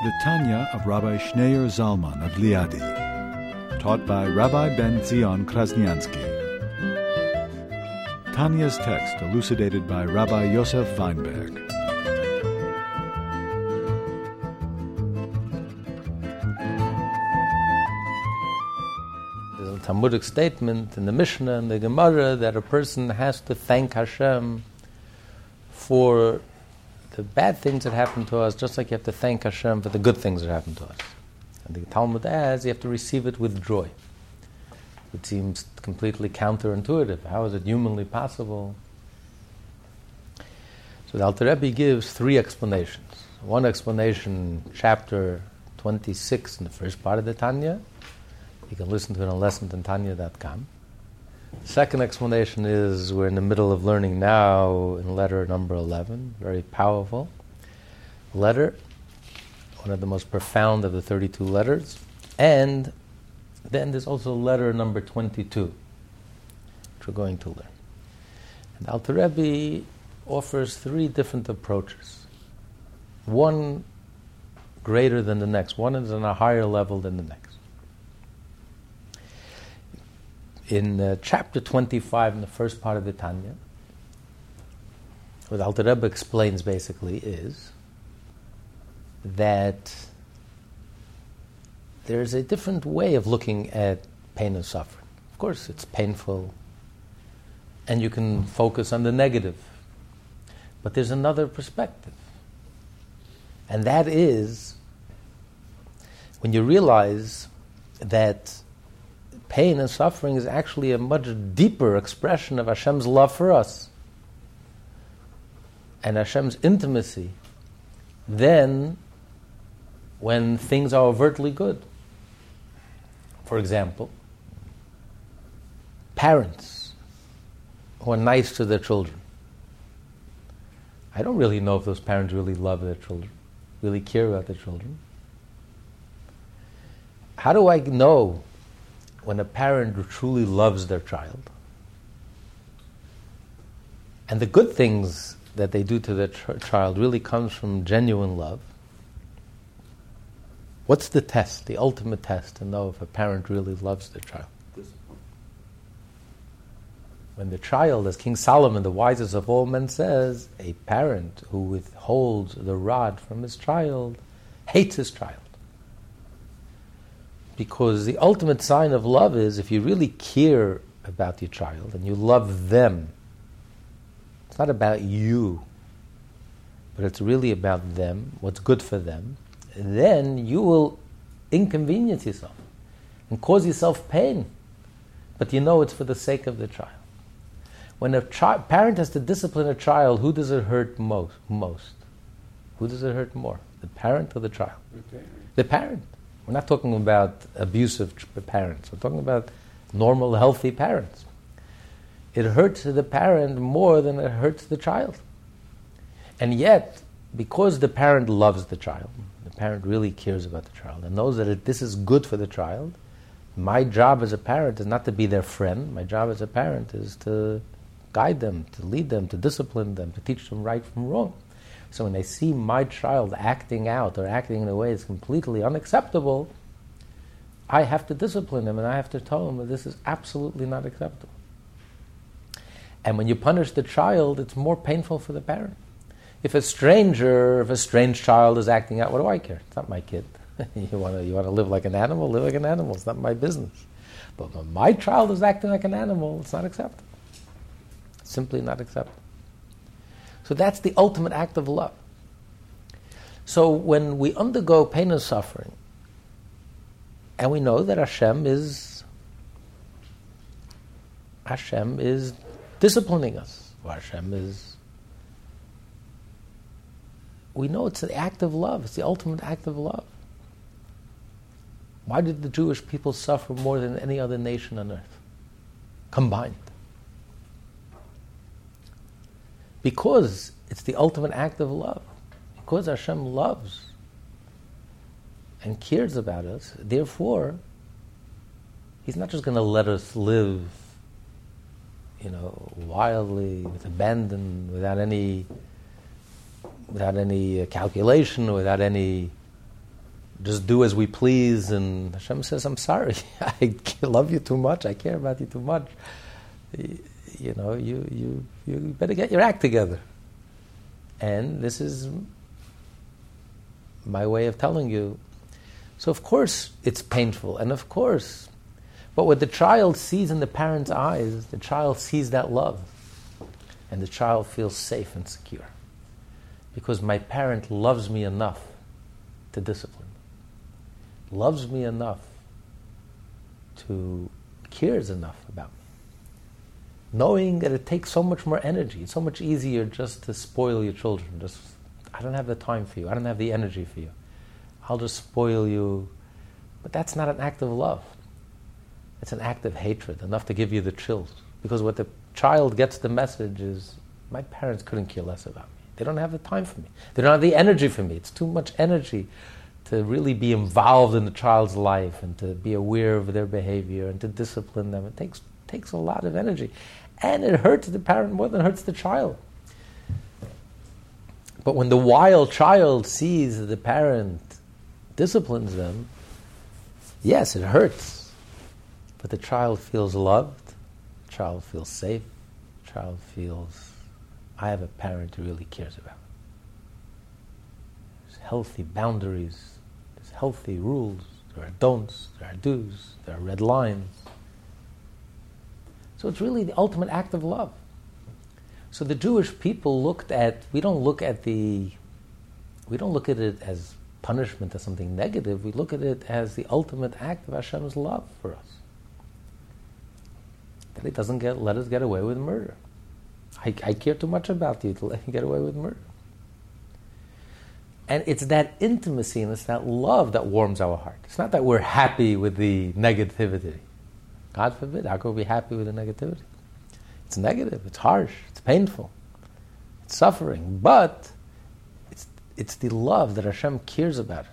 The Tanya of Rabbi Schneur Zalman of Liadi, taught by Rabbi Ben Zion Krasniansky. Tanya's text elucidated by Rabbi Yosef Weinberg. There's a Talmudic statement in the Mishnah and the Gemara that a person has to thank Hashem for the bad things that happen to us, just like you have to thank Hashem for the good things that happen to us. And the Talmud adds, you have to receive it with joy. It seems completely counterintuitive. How is it humanly possible? So the Alter Rebbe gives three explanations. One explanation, chapter 26 in the first part of the Tanya. You can listen to it on Second explanation is we're in the middle of learning now in letter number 11, very powerful letter, one of the most profound of the 32 letters. And then there's also letter number 22, which we're going to learn. And Alter Rebbe offers three different approaches. One greater than the next, one is on a higher level than the next. In uh, chapter 25, in the first part of the Tanya, what Alter Rebbe explains basically is that there's a different way of looking at pain and suffering. Of course, it's painful, and you can focus on the negative, but there's another perspective. And that is when you realize that pain and suffering is actually a much deeper expression of Hashem's love for us and Hashem's intimacy than when things are overtly good. For example, parents who are nice to their children. I don't really know if those parents really love their children, really care about their children. How do I know when a parent truly loves their child and the good things that they do to their ch- child really comes from genuine love what's the test the ultimate test to know if a parent really loves their child? When the child as king solomon the wisest of all men says a parent who withholds the rod from his child hates his child because the ultimate sign of love is if you really care about your child and you love them, it's not about you, but it's really about them, what's good for them, then you will inconvenience yourself and cause yourself pain. But you know it's for the sake of the child. When a chi- parent has to discipline a child, who does it hurt most? Most. Who does it hurt more? The parent or the child? The parent. The parent. We're not talking about abusive parents. We're talking about normal, healthy parents. It hurts the parent more than it hurts the child. And yet, because the parent loves the child, the parent really cares about the child and knows that this is good for the child, my job as a parent is not to be their friend. My job as a parent is to guide them, to lead them, to discipline them, to teach them right from wrong. So when they see my child acting out or acting in a way that's completely unacceptable, I have to discipline them and I have to tell them that this is absolutely not acceptable. And when you punish the child, it's more painful for the parent. If a stranger, if a strange child is acting out, what do I care? It's not my kid. you want to you want to live like an animal, live like an animal. It's not my business. But when my child is acting like an animal, it's not acceptable. Simply not acceptable. So that's the ultimate act of love. So when we undergo pain and suffering, and we know that Hashem is Hashem is disciplining us, Hashem is we know it's the act of love, it's the ultimate act of love. Why did the Jewish people suffer more than any other nation on earth? Combined. Because it's the ultimate act of love. Because Hashem loves and cares about us, therefore, He's not just going to let us live, you know, wildly, with abandon, without any, without any uh, calculation, without any, just do as we please. And Hashem says, "I'm sorry, I love you too much. I care about you too much. You know, you you you better get your act together." And this is my way of telling you. So, of course, it's painful. And of course, but what the child sees in the parent's eyes, the child sees that love. And the child feels safe and secure. Because my parent loves me enough to discipline, loves me enough to cares enough about me. Knowing that it takes so much more energy, it's so much easier just to spoil your children. Just, I don't have the time for you, I don't have the energy for you. I'll just spoil you. But that's not an act of love. It's an act of hatred, enough to give you the chills. Because what the child gets the message is my parents couldn't care less about me. They don't have the time for me. They don't have the energy for me. It's too much energy to really be involved in the child's life and to be aware of their behavior and to discipline them. It takes, takes a lot of energy. And it hurts the parent more than hurts the child. But when the wild child sees that the parent disciplines them, yes, it hurts. But the child feels loved, the child feels safe, the child feels, I have a parent who really cares about. There's healthy boundaries, there's healthy rules, there are don'ts, there are do's, there are red lines. So it's really the ultimate act of love. So the Jewish people looked at, we don't look at the, we don't look at it as punishment, as something negative. We look at it as the ultimate act of Hashem's love for us. That He doesn't get, let us get away with murder. I, I care too much about you to let you get away with murder. And it's that intimacy and it's that love that warms our heart. It's not that we're happy with the negativity. God forbid, how could we be happy with the negativity? It's negative, it's harsh, it's painful, it's suffering, but it's, it's the love that Hashem cares about us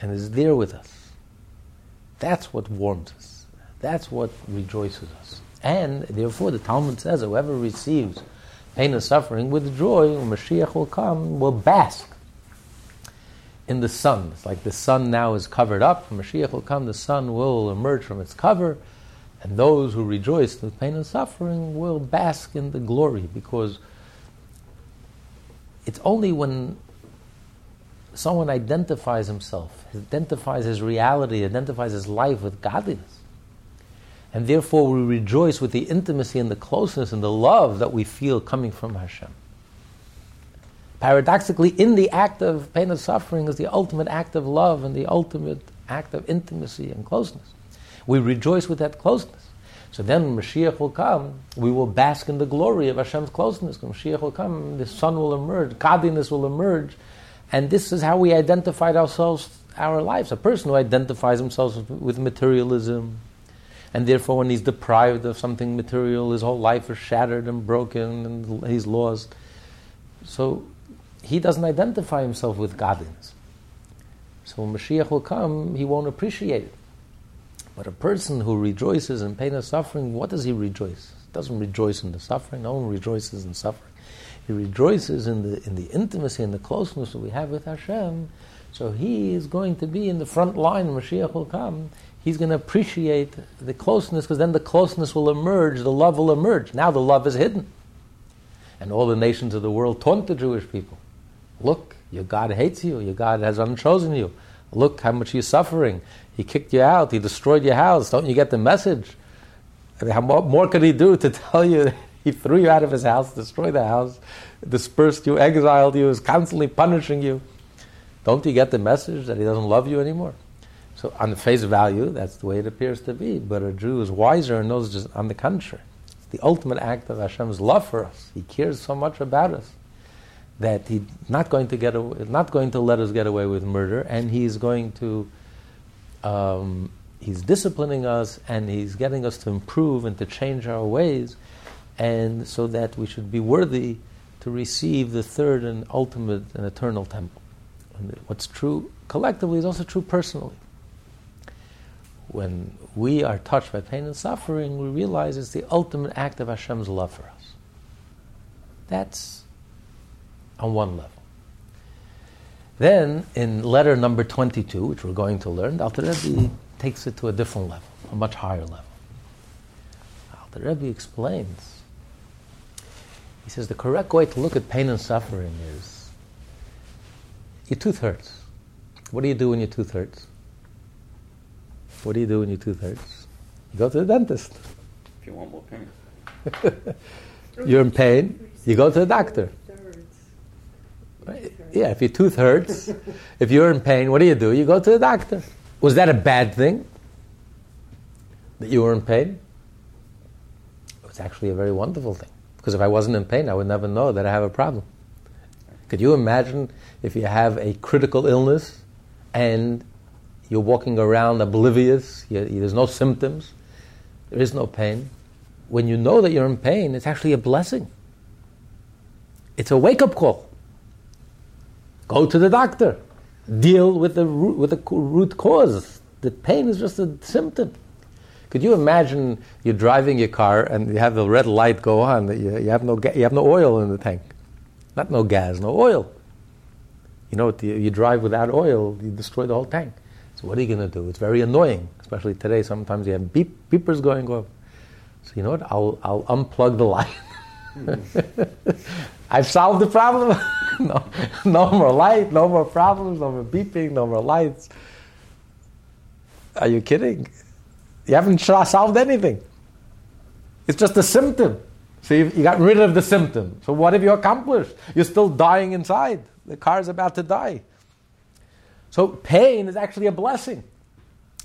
and is there with us. That's what warms us. That's what rejoices us. And therefore, the Talmud says, whoever receives pain and suffering with joy, when Mashiach will come, will bask in the sun. It's like the sun now is covered up. Mashiach will come, the sun will emerge from its cover and those who rejoice with pain and suffering will bask in the glory because it's only when someone identifies himself, identifies his reality, identifies his life with godliness. And therefore we rejoice with the intimacy and the closeness and the love that we feel coming from Hashem. Paradoxically, in the act of pain and suffering is the ultimate act of love and the ultimate act of intimacy and closeness. We rejoice with that closeness. So then when Mashiach will come, we will bask in the glory of Hashem's closeness. When Mashiach will come, the sun will emerge, godliness will emerge, and this is how we identified ourselves, our lives. A person who identifies himself with materialism, and therefore when he's deprived of something material, his whole life is shattered and broken, and he's lost. So he doesn't identify himself with godliness. So when Mashiach will come, he won't appreciate it. But a person who rejoices in pain and suffering, what does he rejoice? He doesn't rejoice in the suffering. No one rejoices in suffering. He rejoices in the in the intimacy and the closeness that we have with Hashem. So he is going to be in the front line. Mashiach will come. He's going to appreciate the closeness because then the closeness will emerge. The love will emerge. Now the love is hidden, and all the nations of the world taunt the Jewish people. Look, your God hates you. Your God has unchosen you. Look how much you're suffering. He kicked you out. He destroyed your house. Don't you get the message? How more, more could he do to tell you? He threw you out of his house, destroyed the house, dispersed you, exiled you, is constantly punishing you. Don't you get the message that he doesn't love you anymore? So, on the face value, that's the way it appears to be. But a Jew is wiser and knows just on the contrary. It's the ultimate act of Hashem's love for us. He cares so much about us that he's not going to get away, not going to let us get away with murder, and he's going to um, He's disciplining us and He's getting us to improve and to change our ways, and so that we should be worthy to receive the third and ultimate and eternal temple. And what's true collectively is also true personally. When we are touched by pain and suffering, we realize it's the ultimate act of Hashem's love for us. That's on one level. Then, in letter number 22, which we're going to learn, Alter Rebbe takes it to a different level, a much higher level. Alter Rebbe explains. He says the correct way to look at pain and suffering is your tooth hurts. What do you do when your tooth hurts? What do you do when your tooth hurts? You go to the dentist. If you want more pain. You're in pain, you go to the doctor. Yeah, if your tooth hurts, if you're in pain, what do you do? You go to the doctor. Was that a bad thing? That you were in pain? It was actually a very wonderful thing. Because if I wasn't in pain, I would never know that I have a problem. Could you imagine if you have a critical illness and you're walking around oblivious, you, there's no symptoms, there is no pain? When you know that you're in pain, it's actually a blessing. It's a wake up call. Go to the doctor. Deal with the root, with the root cause. The pain is just a symptom. Could you imagine you're driving your car and you have the red light go on, you, you, have, no ga- you have no oil in the tank? Not no gas, no oil. You know, you, you drive without oil, you destroy the whole tank. So what are you going to do? It's very annoying, especially today. Sometimes you have beep, beepers going off. So you know what? I'll, I'll unplug the light. I've solved the problem. no, no more light, no more problems, no more beeping, no more lights. Are you kidding? You haven't solved anything. It's just a symptom. So you, you got rid of the symptom. So what have you accomplished? You're still dying inside. The car is about to die. So pain is actually a blessing.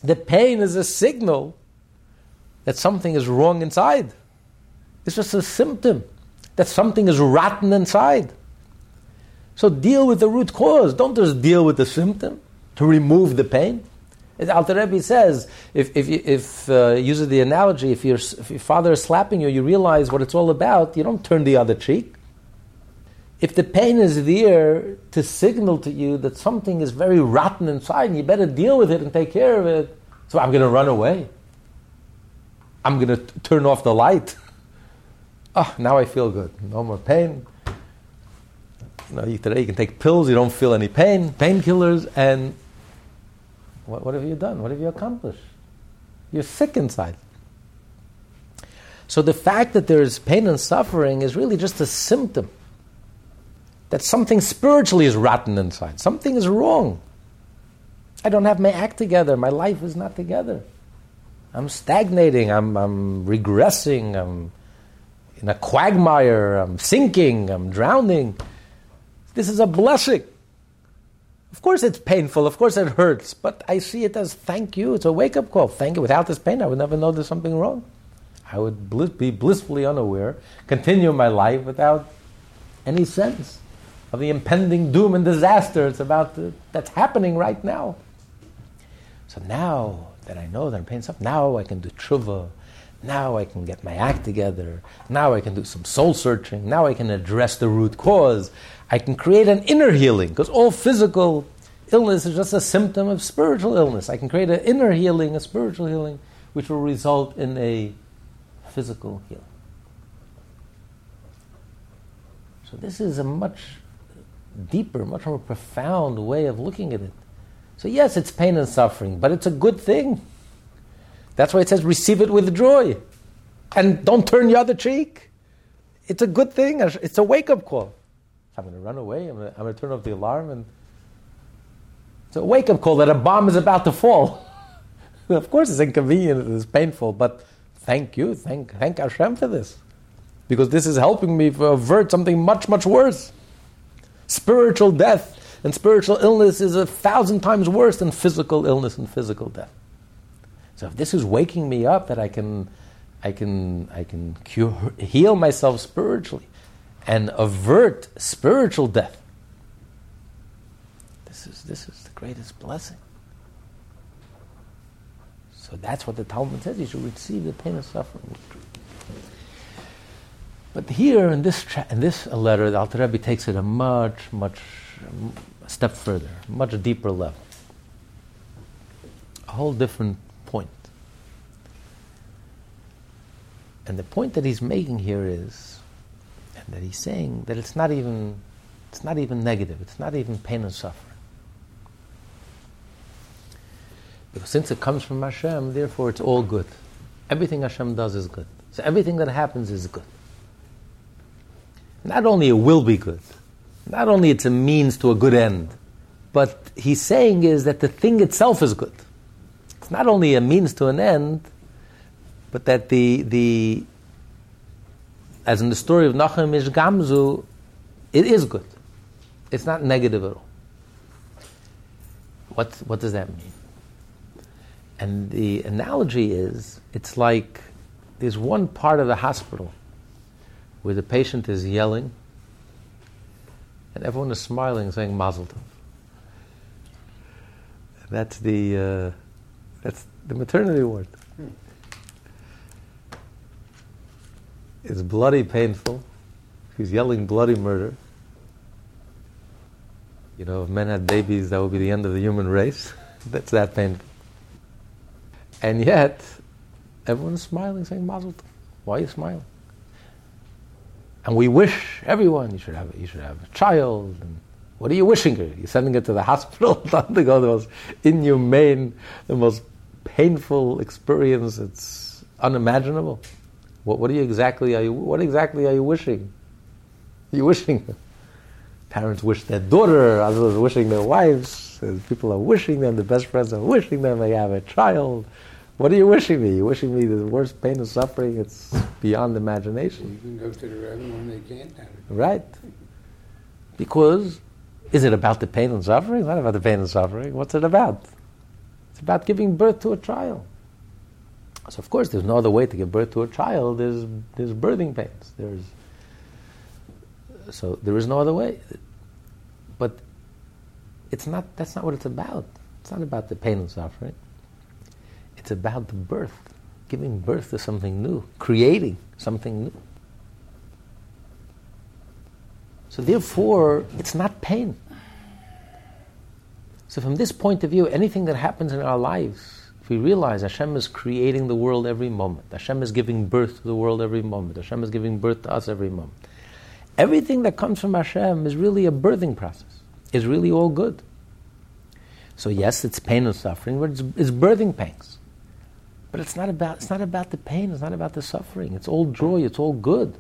The pain is a signal that something is wrong inside. It's just a symptom that something is rotten inside. So deal with the root cause. Don't just deal with the symptom to remove the pain. As Alter Rebbe says, if, if, if uh, uses the analogy, if, if your father is slapping you, you realize what it's all about, you don't turn the other cheek. If the pain is there to signal to you that something is very rotten inside and you better deal with it and take care of it, so I'm going to run away. I'm going to turn off the light. oh, now I feel good. No more pain. You know, you, today you can take pills, you don't feel any pain, painkillers, and what, what have you done? What have you accomplished? You're sick inside. So the fact that there is pain and suffering is really just a symptom that something spiritually is rotten inside. Something is wrong. I don't have my act together. My life is not together. I'm stagnating. I'm, I'm regressing. I'm in a quagmire. I'm sinking. I'm drowning. This is a blessing. Of course, it's painful. Of course, it hurts. But I see it as thank you. It's a wake up call. Thank you. Without this pain, I would never know there's something wrong. I would bliss, be blissfully unaware, continue my life without any sense of the impending doom and disaster it's about to, that's happening right now. So now that I know that I'm paying stuff, now I can do tshuva. Now I can get my act together. Now I can do some soul searching. Now I can address the root cause. I can create an inner healing because all physical illness is just a symptom of spiritual illness. I can create an inner healing, a spiritual healing, which will result in a physical healing. So this is a much deeper, much more profound way of looking at it. So yes, it's pain and suffering, but it's a good thing. That's why it says receive it with joy. And don't turn the other cheek. It's a good thing. It's a wake up call. I'm going to run away. I'm going, to, turn off the alarm. And it's a wake up call that a bomb is about to fall. of course, it's inconvenient, it's painful, but thank you. Thank, thank Hashem for this. Because this is helping me avert something much, much worse. Spiritual death and spiritual illness is a thousand times worse than physical illness and physical death. So if this is waking me up that I can, I can, I can cure, heal myself spiritually and avert spiritual death, this is, this is the greatest blessing. So that's what the Talmud says. You should receive the pain of suffering. But here in this tra- in this letter, the Alter Rebbe takes it a much, much step further, much deeper level, a whole different point. And the point that he's making here is, and that he's saying that it's not even, it's not even negative. It's not even pain and suffering. Because since it comes from Hashem, therefore it's all good. Everything Hashem does is good. So everything that happens is good. Not only it will be good, not only it's a means to a good end, but he's saying is that the thing itself is good. It's not only a means to an end, but that the, the as in the story of Nachum Ish Gamzu, it is good. It's not negative at all. What, what does that mean? And the analogy is it's like there's one part of the hospital where the patient is yelling and everyone is smiling saying Mazel Tov. That's the, uh, that's the maternity ward. It's bloody painful. He's yelling bloody murder. You know, if men had babies, that would be the end of the human race. That's that painful. And yet, everyone's smiling, saying Mazel Tov. Why are you smiling? And we wish everyone you should have you should have a child. And what are you wishing her? You're sending her to the hospital to undergo the most inhumane, the most painful experience. It's unimaginable. What, what are you exactly are you what exactly are you wishing? Are you wishing parents wish their daughter, others wishing their wives, people are wishing them, the best friends are wishing them they have a child. What are you wishing me? You're wishing me the worst pain and suffering. It's beyond imagination. You can go to the Reverend when they can't have it. Right. Because is it about the pain and suffering? It's not about the pain and suffering. What's it about? It's about giving birth to a child. So of course there's no other way to give birth to a child. There's there's birthing pains. There's so there is no other way. But it's not that's not what it's about. It's not about the pain and suffering. It's about the birth, giving birth to something new, creating something new. So therefore, it's not pain. So from this point of view, anything that happens in our lives, if we realize Hashem is creating the world every moment, Hashem is giving birth to the world every moment, Hashem is giving birth to us every moment. Everything that comes from Hashem is really a birthing process. Is really all good. So yes, it's pain and suffering, but it's, it's birthing pangs. But it's not about it's not about the pain, it's not about the suffering. It's all joy, it's all good.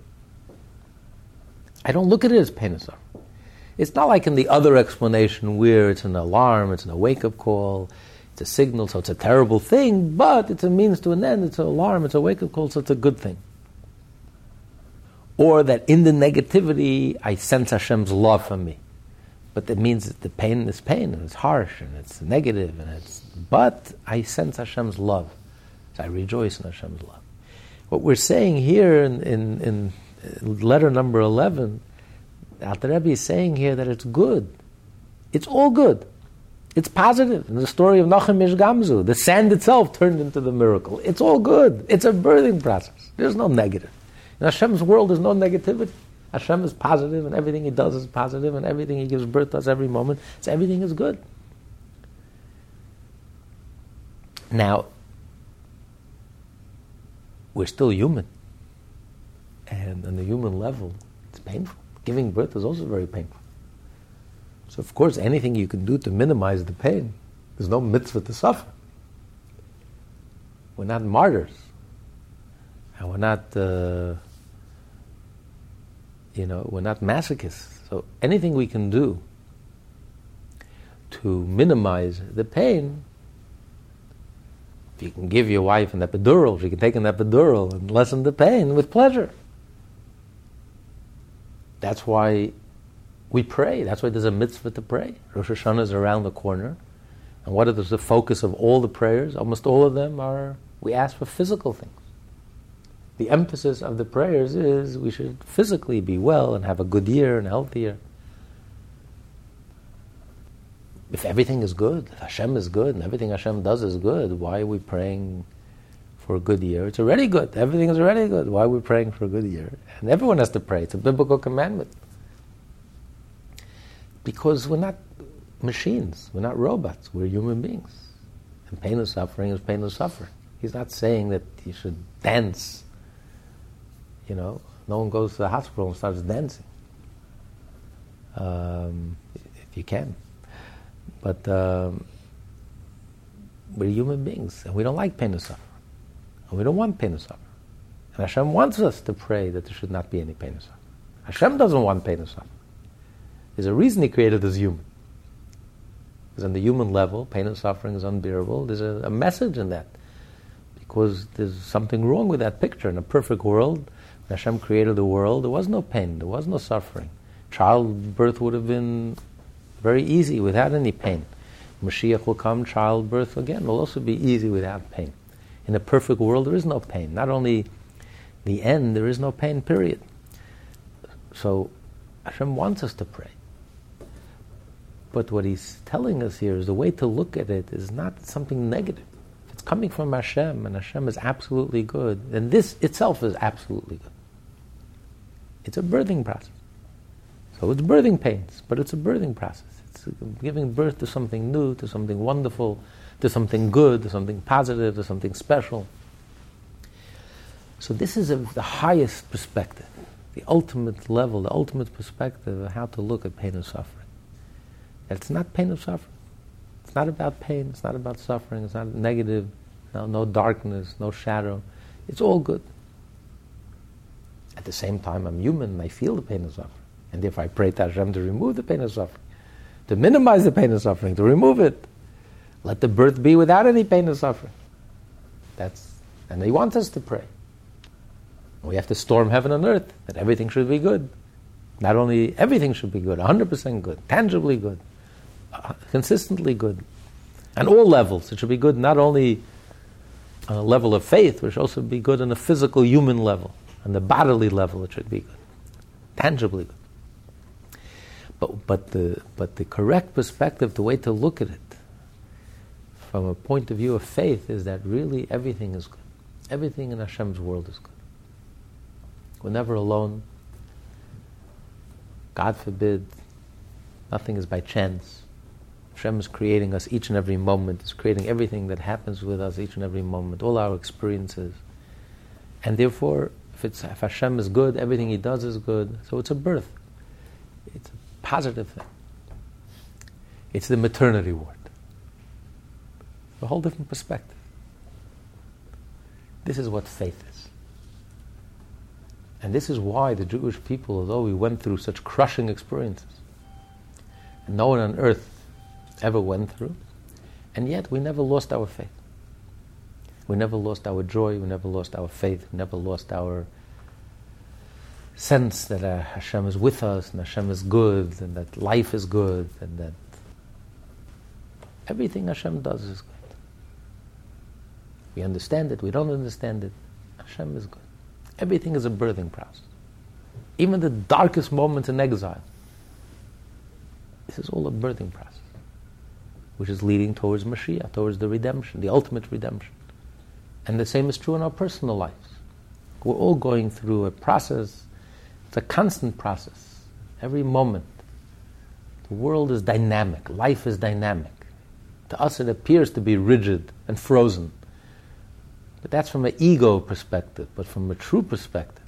I don't look at it as pain and suffering. It's not like in the other explanation where it's an alarm, it's an wake up call, it's a signal, so it's a terrible thing, but it's a means to an end, it's an alarm, it's a wake up call, so it's a good thing. Or that in the negativity, I sense Hashem's love for me. But that means that the pain is pain, and it's harsh, and it's negative, and it's. But I sense Hashem's love. So I rejoice in Hashem's love. What we're saying here in, in, in uh, letter number 11, Alter Rebbe is saying here that it's good. It's all good. It's positive. In the story of Nachum Ish Gamzu, the sand itself turned into the miracle. It's all good. It's a birthing process. There's no negative. In Hashem's world, there's no negativity. Hashem is positive, and everything He does is positive, and everything He gives birth to us every moment, so everything is good. Now, we're still human. And on the human level, it's painful. Giving birth is also very painful. So, of course, anything you can do to minimize the pain, there's no mitzvah to suffer. We're not martyrs. And we're not, uh, you know, we're not masochists. So, anything we can do to minimize the pain if you can give your wife an epidural, if you can take an epidural and lessen the pain with pleasure. That's why we pray. That's why there's a mitzvah to pray. Rosh Hashanah is around the corner. And what is the focus of all the prayers? Almost all of them are we ask for physical things. The emphasis of the prayers is we should physically be well and have a good year and healthier. If everything is good, if Hashem is good, and everything Hashem does is good, why are we praying for a good year? It's already good. Everything is already good. Why are we praying for a good year? And everyone has to pray. It's a biblical commandment. Because we're not machines. We're not robots. We're human beings. And pain and suffering is pain and suffering. He's not saying that you should dance. You know, no one goes to the hospital and starts dancing. Um, if you can. But um, we're human beings, and we don't like pain and suffering. And we don't want pain and suffering. And Hashem wants us to pray that there should not be any pain and suffering. Hashem doesn't want pain and suffering. There's a reason He created us human. Because on the human level, pain and suffering is unbearable. There's a, a message in that. Because there's something wrong with that picture. In a perfect world, when Hashem created the world, there was no pain, there was no suffering. Childbirth would have been very easy without any pain. Mashiach will come, childbirth again will also be easy without pain. In a perfect world, there is no pain. Not only the end, there is no pain, period. So Hashem wants us to pray. But what he's telling us here is the way to look at it is not something negative. It's coming from Hashem and Hashem is absolutely good, then this itself is absolutely good. It's a birthing process. So it's birthing pains, but it's a birthing process. It's giving birth to something new, to something wonderful, to something good, to something positive, to something special. So this is a, the highest perspective, the ultimate level, the ultimate perspective of how to look at pain and suffering. It's not pain and suffering. It's not about pain. It's not about suffering. It's not negative. No, no darkness. No shadow. It's all good. At the same time, I'm human and I feel the pain and suffering. And if I pray to Hashem to remove the pain and suffering, to minimize the pain and suffering, to remove it, let the birth be without any pain and suffering. That's, and He wants us to pray. We have to storm heaven and earth that everything should be good. Not only everything should be good, 100% good, tangibly good, consistently good. On all levels, it should be good not only on a level of faith, should also be good on a physical human level. On the bodily level, it should be good, tangibly good. But, but, the, but the correct perspective, the way to look at it, from a point of view of faith, is that really everything is good. Everything in Hashem's world is good. We're never alone. God forbid, nothing is by chance. Hashem is creating us each and every moment, is creating everything that happens with us each and every moment, all our experiences. And therefore, if, it's, if Hashem is good, everything He does is good. So it's a birth. It's a positive thing. It's the maternity ward. A whole different perspective. This is what faith is. And this is why the Jewish people, although we went through such crushing experiences, and no one on earth ever went through, and yet we never lost our faith. We never lost our joy, we never lost our faith, we never lost our sense that uh, Hashem is with us and Hashem is good and that life is good and that everything Hashem does is good. We understand it, we don't understand it. Hashem is good. Everything is a birthing process. Even the darkest moments in exile. This is all a birthing process, which is leading towards Mashiach, towards the redemption, the ultimate redemption. And the same is true in our personal lives. We're all going through a process, it's a constant process. Every moment. The world is dynamic, life is dynamic. To us, it appears to be rigid and frozen. But that's from an ego perspective. But from a true perspective,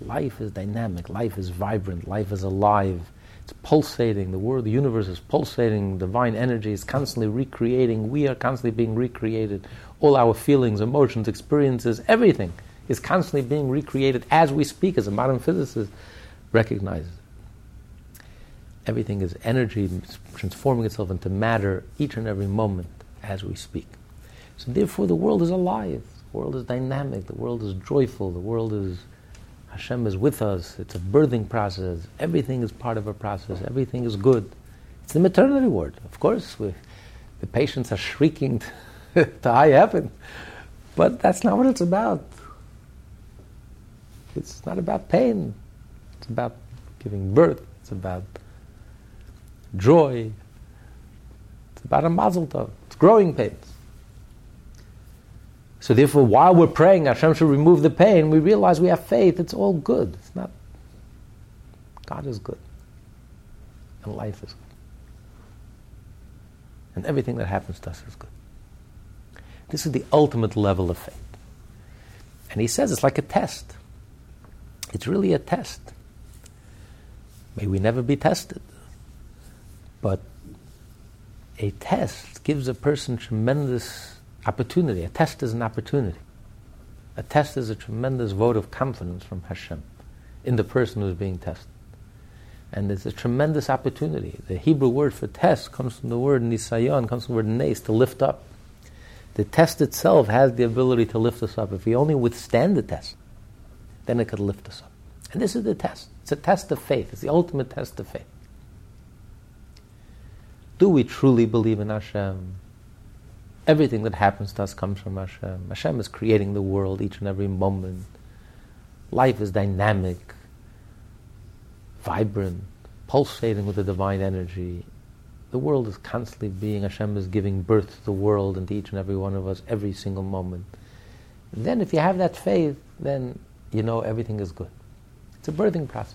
life is dynamic, life is vibrant, life is alive. It's pulsating. The world, the universe is pulsating. Divine energy is constantly recreating. We are constantly being recreated. All our feelings, emotions, experiences, everything is constantly being recreated as we speak, as a modern physicist recognizes. Everything is energy transforming itself into matter each and every moment as we speak. So therefore, the world is alive. The world is dynamic. The world is joyful. The world is Hashem is with us. It's a birthing process. Everything is part of a process. Everything is good. It's the maternity ward, of course. We, the patients are shrieking to, high heaven, but that's not what it's about. It's not about pain. It's about giving birth. It's about joy. It's about a mazel tov. It's growing pains. So therefore, while we're praying, Hashem should remove the pain, we realize we have faith. It's all good. It's not. God is good. And life is good. And everything that happens to us is good. This is the ultimate level of faith. And he says it's like a test. It's really a test. May we never be tested. But a test gives a person tremendous opportunity. A test is an opportunity. A test is a tremendous vote of confidence from Hashem in the person who's being tested. And it's a tremendous opportunity. The Hebrew word for test comes from the word nisayon, comes from the word nes, to lift up. The test itself has the ability to lift us up. If we only withstand the test, then it could lift us up. And this is the test. It's a test of faith. It's the ultimate test of faith. Do we truly believe in Hashem? Everything that happens to us comes from Hashem. Hashem is creating the world each and every moment. Life is dynamic, vibrant, pulsating with the divine energy. The world is constantly being, Hashem is giving birth to the world and to each and every one of us every single moment. then, if you have that faith, then you know everything is good. It's a birthing process.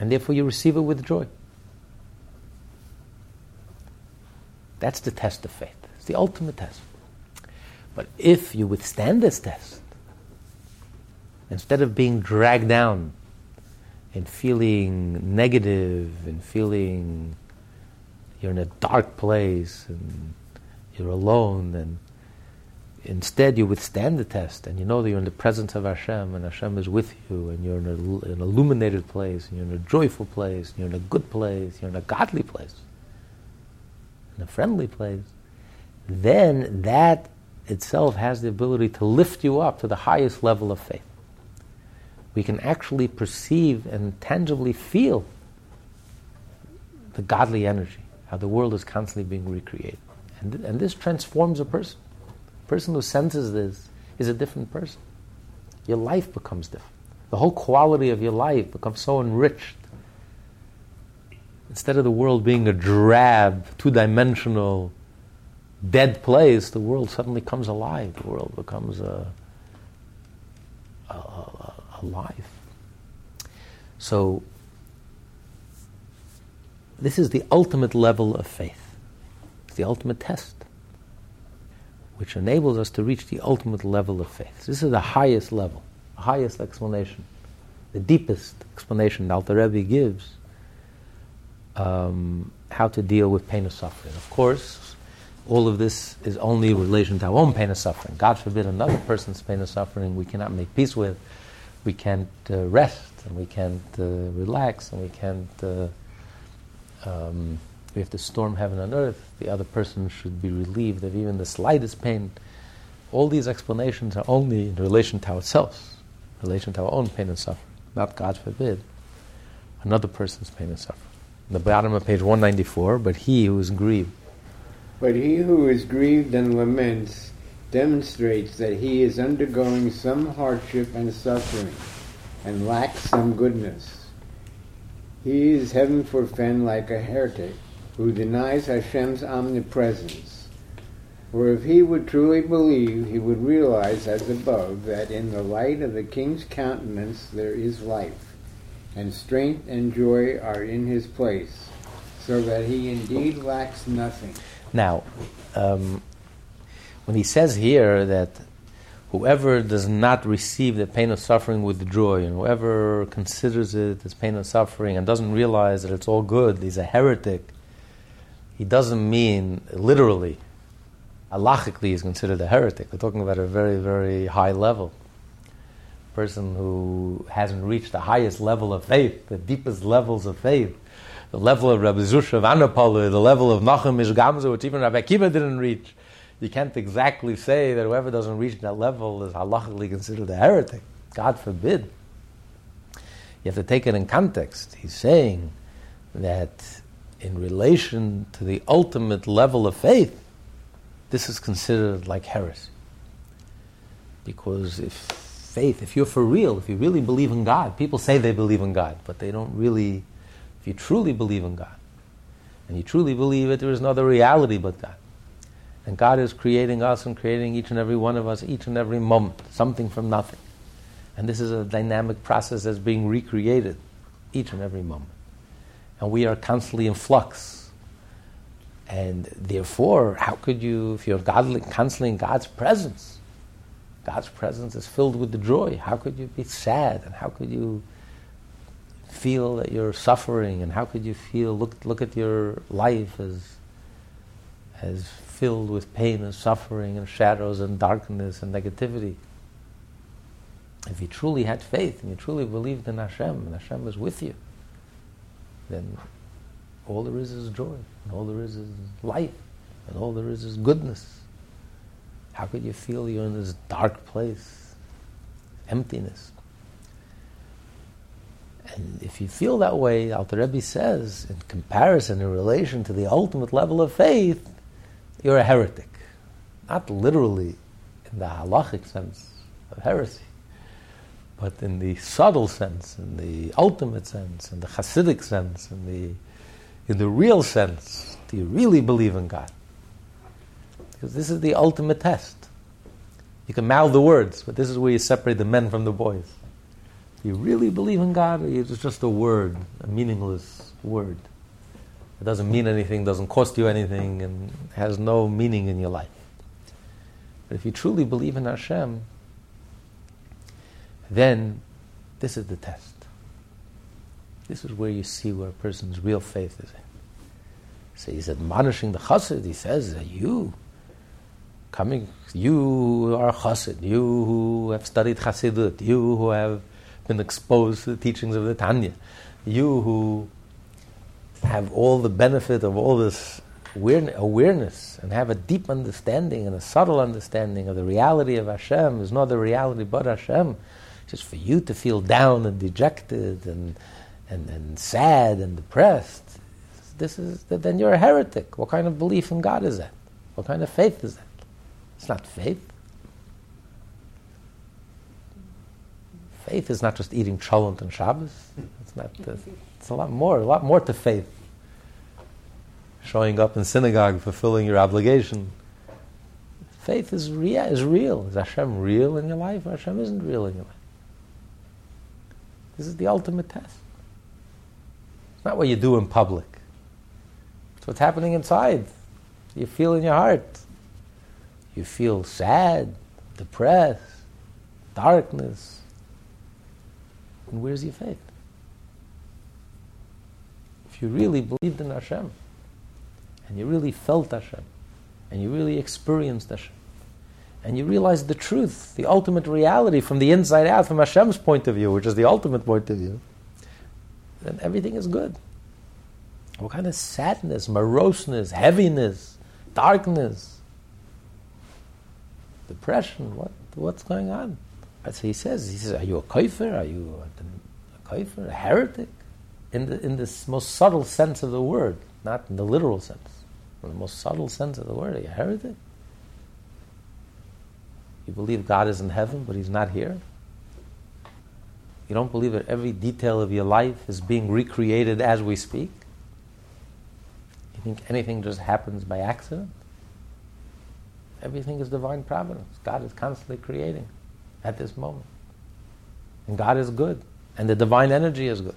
And therefore, you receive it with joy. That's the test of faith. It's the ultimate test. But if you withstand this test, instead of being dragged down and feeling negative and feeling you're in a dark place and you're alone and instead you withstand the test and you know that you're in the presence of Hashem and Hashem is with you and you're in a, an illuminated place and you're in a joyful place and you're in a good place, you're in a godly place in a friendly place, then that itself has the ability to lift you up to the highest level of faith. We can actually perceive and tangibly feel the godly energy, how the world is constantly being recreated. And, th- and this transforms a person. Person who senses this is a different person. Your life becomes different. The whole quality of your life becomes so enriched Instead of the world being a drab, two dimensional, dead place, the world suddenly comes alive. The world becomes a, a, a, alive. So, this is the ultimate level of faith. It's the ultimate test, which enables us to reach the ultimate level of faith. This is the highest level, the highest explanation, the deepest explanation the Alter Rebbe gives um, how to deal with pain and suffering. Of course, all of this is only in relation to our own pain and suffering. God forbid another person's pain and suffering we cannot make peace with. We can't uh, rest and we can't uh, relax and we can't. Uh, um, we have to storm heaven and earth. The other person should be relieved of even the slightest pain. All these explanations are only in relation to ourselves, in relation to our own pain and suffering, not, God forbid, another person's pain and suffering the bottom of page 194, but he who is grieved. But he who is grieved and laments demonstrates that he is undergoing some hardship and suffering and lacks some goodness. He is heaven forfend like a heretic who denies Hashem's omnipresence. For if he would truly believe, he would realize, as above, that in the light of the king's countenance there is life and strength and joy are in his place, so that he indeed lacks nothing. Now, um, when he says here that whoever does not receive the pain of suffering with joy, and whoever considers it as pain of suffering and doesn't realize that it's all good, he's a heretic. He doesn't mean literally. Halachically, he's considered a heretic. We're talking about a very, very high level person who hasn't reached the highest level of faith, the deepest levels of faith, the level of Rabbi Zusha of Anapolu, the level of Nachum Ish Gamzu, which even Rabbi Akiva didn't reach. You can't exactly say that whoever doesn't reach that level is halachically considered a heretic. God forbid. You have to take it in context. He's saying that in relation to the ultimate level of faith, this is considered like heresy. Because if faith, if you're for real, if you really believe in God, people say they believe in God, but they don't really, if you truly believe in God, and you truly believe it, there is no other reality but God. And God is creating us and creating each and every one of us each and every moment, something from nothing. And this is a dynamic process that's being recreated each and every moment. And we are constantly in flux. And therefore, how could you, if you're godly, constantly in God's presence, God's presence is filled with the joy. How could you be sad? And how could you feel that you're suffering? And how could you feel, look, look at your life as, as filled with pain and suffering and shadows and darkness and negativity? If you truly had faith and you truly believed in Hashem and Hashem was with you, then all there is is joy, and all there is is life, and all there is is goodness. How could you feel you're in this dark place, emptiness? And if you feel that way, Alter Rebbe says, in comparison, in relation to the ultimate level of faith, you're a heretic. Not literally in the halachic sense of heresy, but in the subtle sense, in the ultimate sense, in the Hasidic sense, in the, in the real sense, do you really believe in God? Because this is the ultimate test. You can mouth the words, but this is where you separate the men from the boys. Do you really believe in God, or is it just a word, a meaningless word? It doesn't mean anything, doesn't cost you anything, and has no meaning in your life. But if you truly believe in Hashem, then this is the test. This is where you see where a person's real faith is. So he's admonishing the chassid. He says that you, coming, you are chassid. You who have studied chassidut. You who have been exposed to the teachings of the Tanya. You who have all the benefit of all this awareness and have a deep understanding and a subtle understanding of the reality of Hashem. There's not the reality but Hashem just for you to feel down and dejected and, and, and sad and depressed, this is, then you're a heretic. What kind of belief in God is that? What kind of faith is that? It's not faith. Faith is not just eating cholent and Shabbos. It's not. It's a lot more. A lot more to faith. Showing up in synagogue, fulfilling your obligation. Faith is real. Is real. Is Hashem real in your life? Hashem isn't real in your life. This is the ultimate test. It's not what you do in public. It's what's happening inside. You feel in your heart. You feel sad, depressed, darkness. And where's your faith? If you really believed in Hashem, and you really felt Hashem, and you really experienced Hashem, and you realize the truth, the ultimate reality from the inside out, from Hashem's point of view, which is the ultimate point of view, then everything is good. What kind of sadness, moroseness, heaviness, darkness, depression? What, what's going on? So he says, he says, are you a kaifer? Are you a, a kaifer, a heretic? In, the, in this most subtle sense of the word, not in the literal sense. In the most subtle sense of the word, are you a heretic? You believe God is in heaven, but He's not here. You don't believe that every detail of your life is being recreated as we speak. You think anything just happens by accident? Everything is divine providence. God is constantly creating at this moment. And God is good. And the divine energy is good.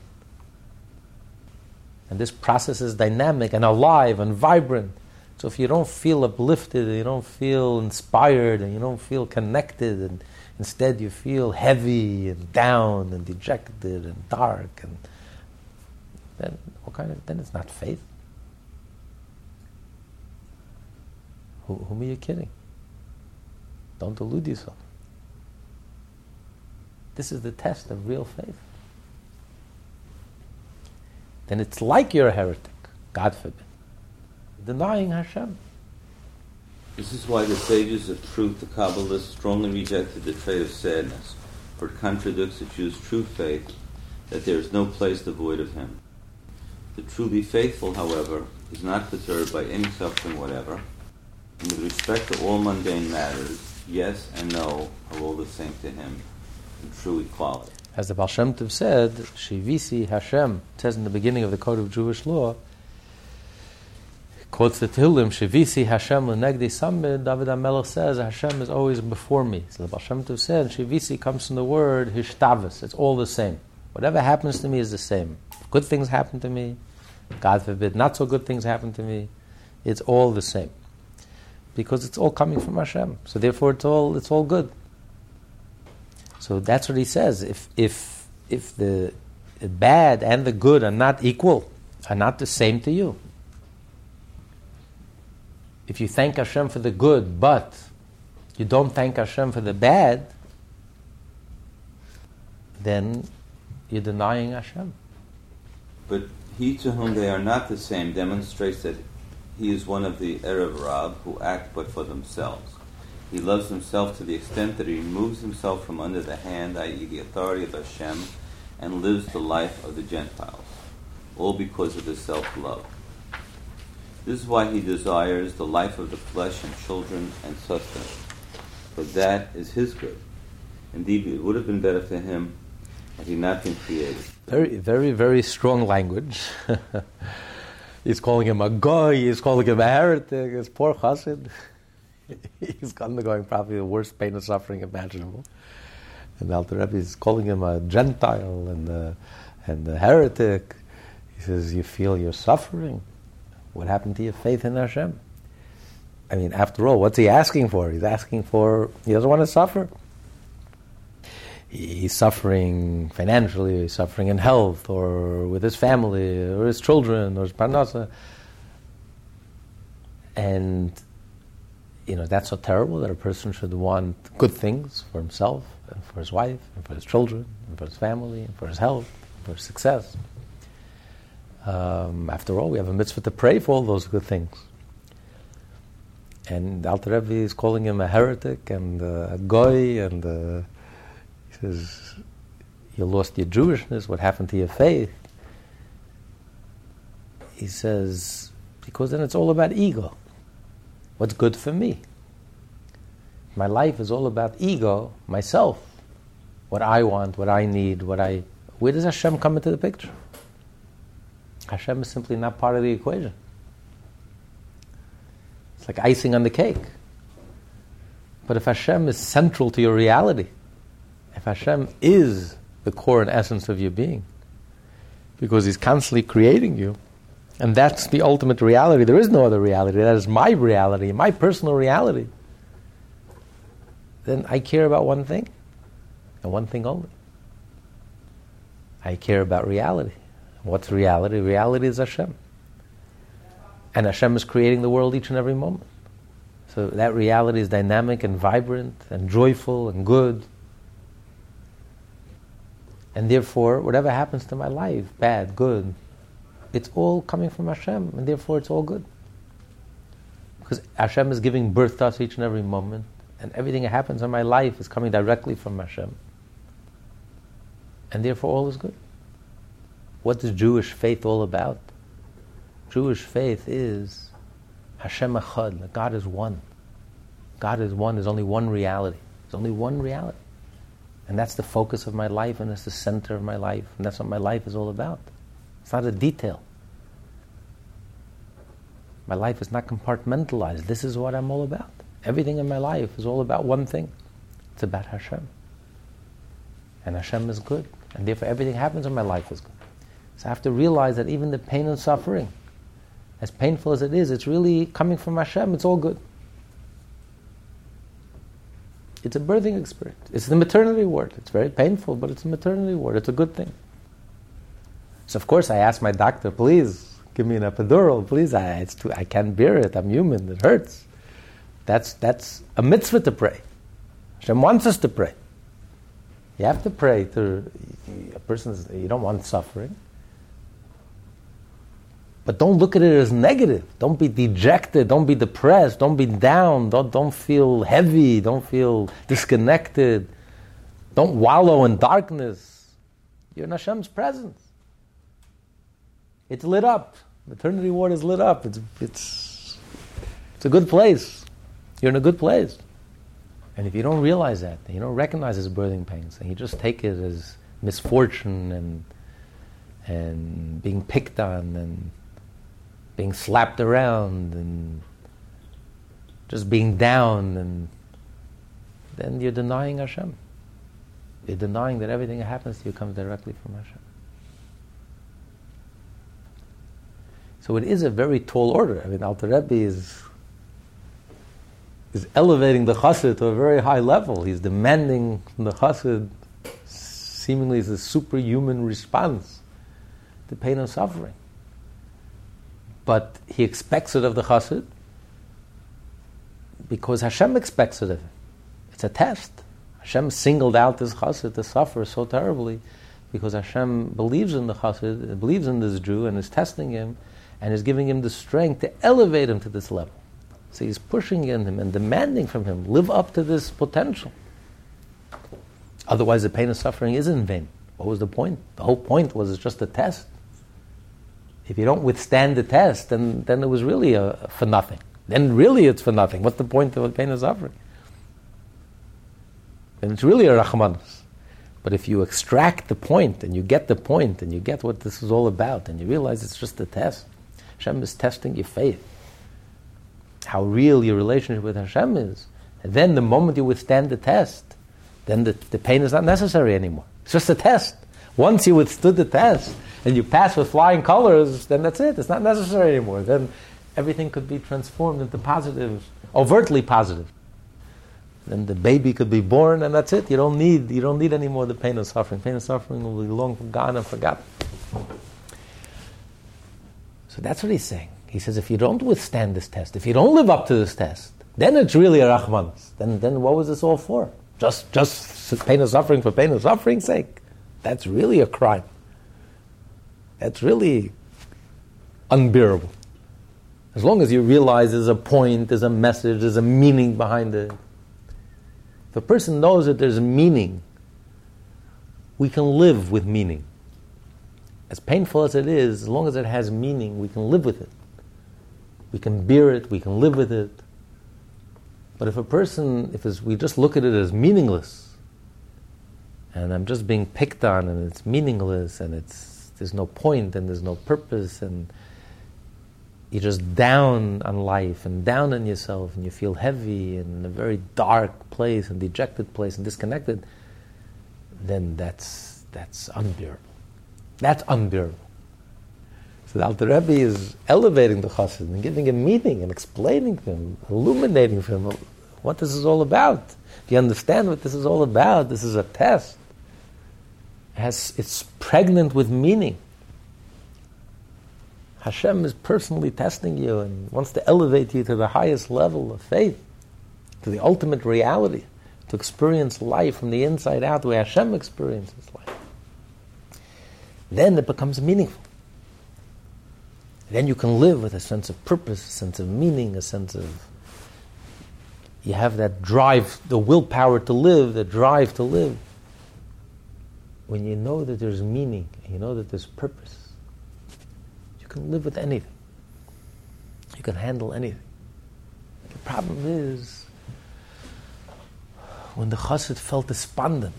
And this process is dynamic and alive and vibrant. So if you don't feel uplifted, and you don't feel inspired, and you don't feel connected, and instead you feel heavy and down and dejected and dark, and then what kind of? Then it's not faith. Who, whom are you kidding? Don't delude yourself. This is the test of real faith. Then it's like you're a heretic. God forbid denying Hashem. This is why the sages of truth, the Kabbalists, strongly rejected the trait of sadness, for it contradicts the Jew's true faith that there is no place devoid of Him. The truly faithful, however, is not perturbed by any suffering whatever, with respect to all mundane matters, yes and no are all the same to Him in true equality. As the Baal Shem Tov said, Shivisi Hashem, says in the beginning of the Code of Jewish Law, quotes the Tehillim, Shivisi Hashem lenegdi samid, David HaMelech says, Hashem is always before me. So the Baal Shem Tov said, Shivisi comes from the word Hishtavas, it's all the same. Whatever happens to me is the same. Good things happen to me, God forbid, not so good things happen to me, it's all the same. Because it's all coming from Hashem. So therefore it's all, it's all good. So that's what he says. If, if, if the bad and the good are not equal, are not the same to you, if you thank Hashem for the good, but you don't thank Hashem for the bad, then you're denying Hashem. But he to whom they are not the same demonstrates that he is one of the Erev Rav who act but for themselves. He loves himself to the extent that he removes himself from under the hand, i.e., the authority of Hashem, and lives the life of the Gentiles, all because of his self love. This is why he desires the life of the flesh and children and sustenance, for that is his good. Indeed, it would have been better for him had he not been created. Very, very, very strong language. he's calling him a goy, he's calling him a heretic, his poor chassid. he's undergoing probably the worst pain and suffering imaginable. And the Alter Rebbe is calling him a Gentile and a, and a heretic. He says, You feel you're suffering? What happened to your faith in Hashem? I mean, after all, what's he asking for? He's asking for, he doesn't want to suffer. He's suffering financially, he's suffering in health, or with his family, or his children, or his parnasa. And, you know, that's so terrible that a person should want good things for himself, and for his wife, and for his children, and for his family, and for his health, and for his success. Um, after all, we have a mitzvah to pray for all those good things. And Alter Rebbe is calling him a heretic and a goy, and uh, says, You lost your Jewishness, what happened to your faith? He says, Because then it's all about ego. What's good for me? My life is all about ego, myself, what I want, what I need, what I. Where does Hashem come into the picture? Hashem is simply not part of the equation. It's like icing on the cake. But if Hashem is central to your reality, if Hashem is the core and essence of your being, because He's constantly creating you, and that's the ultimate reality, there is no other reality, that is my reality, my personal reality, then I care about one thing, and one thing only. I care about reality. What's reality? Reality is Hashem. And Hashem is creating the world each and every moment. So that reality is dynamic and vibrant and joyful and good. And therefore, whatever happens to my life, bad, good, it's all coming from Hashem, and therefore it's all good. Because Hashem is giving birth to us each and every moment, and everything that happens in my life is coming directly from Hashem. And therefore all is good. What is Jewish faith all about? Jewish faith is Hashem Echad, that God is one. God is one, there's only one reality. There's only one reality. And that's the focus of my life, and that's the center of my life, and that's what my life is all about. It's not a detail. My life is not compartmentalized. This is what I'm all about. Everything in my life is all about one thing. It's about Hashem. And Hashem is good. And therefore everything happens in my life is good. So I have to realize that even the pain and suffering, as painful as it is, it's really coming from Hashem. It's all good. It's a birthing experience. It's the maternity ward. It's very painful, but it's a maternity ward. It's a good thing. So of course I asked my doctor, please give me an epidural. Please, I, it's too, I can't bear it. I'm human. It hurts. That's, that's a mitzvah to pray. Hashem wants us to pray. You have to pray to a person's, you don't want suffering. But don't look at it as negative. Don't be dejected. Don't be depressed. Don't be down. Don't, don't feel heavy. Don't feel disconnected. Don't wallow in darkness. You're in Hashem's presence. It's lit up. Maternity ward is lit up. It's, it's, it's a good place. You're in a good place. And if you don't realize that, you don't recognize his birthing pains, and you just take it as misfortune and and being picked on and being slapped around and just being down, and then you're denying Hashem. You're denying that everything that happens to you comes directly from Hashem. So it is a very tall order. I mean, Alter Rebbe is is elevating the chassid to a very high level. He's demanding from the chassid seemingly as a superhuman response to pain and suffering. But he expects it of the chassid because Hashem expects it of him. It's a test. Hashem singled out this chassid to suffer so terribly because Hashem believes in the chassid, believes in this Jew, and is testing him and is giving him the strength to elevate him to this level. So he's pushing in him and demanding from him, live up to this potential. Otherwise, the pain and suffering is in vain. What was the point? The whole point was it's just a test. If you don't withstand the test, then, then it was really a, for nothing. Then really it's for nothing. What's the point of pain and suffering? Then it's really a rachmanus. But if you extract the point and you get the point and you get what this is all about and you realize it's just a test, Hashem is testing your faith, how real your relationship with Hashem is. And then the moment you withstand the test, then the, the pain is not necessary anymore. It's just a test. Once you withstood the test and you pass with flying colors, then that's it. It's not necessary anymore. Then everything could be transformed into positive, overtly positive. Then the baby could be born, and that's it. You don't need you don't need any more the pain and suffering. Pain and suffering will be long gone and forgotten. So that's what he's saying. He says, if you don't withstand this test, if you don't live up to this test, then it's really a Rahmanis. Then, then what was this all for? Just, just pain and suffering for pain and suffering's sake? That's really a crime. That's really unbearable. As long as you realize there's a point, there's a message, there's a meaning behind it. If a person knows that there's a meaning, we can live with meaning as painful as it is, as long as it has meaning, we can live with it. We can bear it, we can live with it. But if a person, if we just look at it as meaningless, and I'm just being picked on, and it's meaningless, and it's there's no point, and there's no purpose, and you're just down on life and down on yourself, and you feel heavy and in a very dark place and dejected place and disconnected, then that's that's unbearable. That's unbearable. So the Alter Rebbe is elevating the chassid and giving him meaning and explaining to him, illuminating for him what this is all about. If you understand what this is all about, this is a test. Has, it's pregnant with meaning. Hashem is personally testing you and wants to elevate you to the highest level of faith, to the ultimate reality, to experience life from the inside out the way Hashem experiences life then it becomes meaningful. Then you can live with a sense of purpose, a sense of meaning, a sense of. You have that drive, the willpower to live, the drive to live. When you know that there's meaning, and you know that there's purpose, you can live with anything. You can handle anything. The problem is when the chassid felt despondent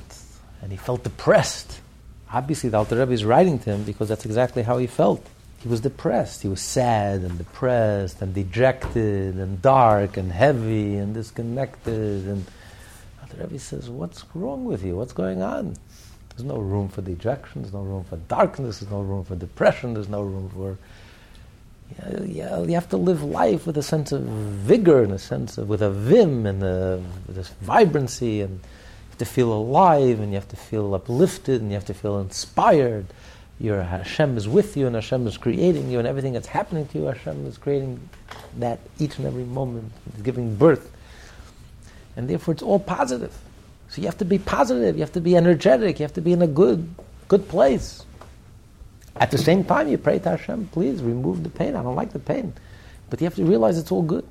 and he felt depressed Obviously, the Alter Rebbe is writing to him because that's exactly how he felt. He was depressed. He was sad and depressed and dejected and dark and heavy and disconnected. And Alter Rebbe says, "What's wrong with you? What's going on? There's no room for dejection. There's no room for darkness. There's no room for depression. There's no room for yeah, yeah, you have to live life with a sense of vigor and a sense of with a vim and a, this vibrancy and." you have to feel alive and you have to feel uplifted and you have to feel inspired. Your Hashem is with you and Hashem is creating you and everything that's happening to you, Hashem is creating that each and every moment, giving birth. And therefore it's all positive. So you have to be positive, you have to be energetic, you have to be in a good, good place. At the same time, you pray to Hashem, please remove the pain. I don't like the pain. But you have to realize it's all good.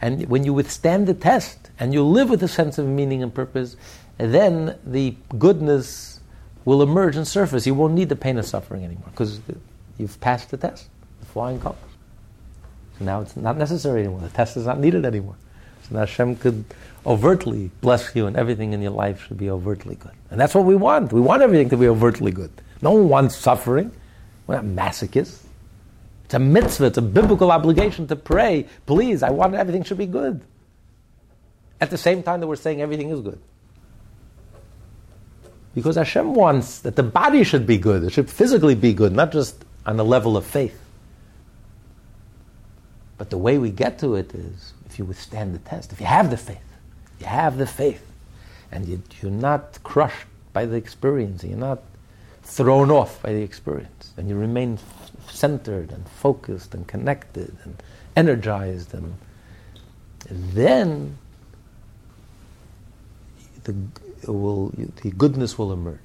And when you withstand the test and you live with a sense of meaning and purpose, then the goodness will emerge and surface. You won't need the pain and suffering anymore because you've passed the test, the flying colors. So now it's not necessary anymore. The test is not needed anymore. So now Hashem could overtly bless you and everything in your life should be overtly good. And that's what we want. We want everything to be overtly good. No one wants suffering. We're not masochists. It's a mitzvah, it's a biblical obligation to pray, please, I want everything should be good. At the same time that we're saying everything is good. Because Hashem wants that the body should be good, it should physically be good, not just on the level of faith. But the way we get to it is if you withstand the test, if you have the faith, you have the faith, and you, you're not crushed by the experience, you're not thrown off by the experience, and you remain f- centered and focused and connected and energized, and, then the, will, the goodness will emerge,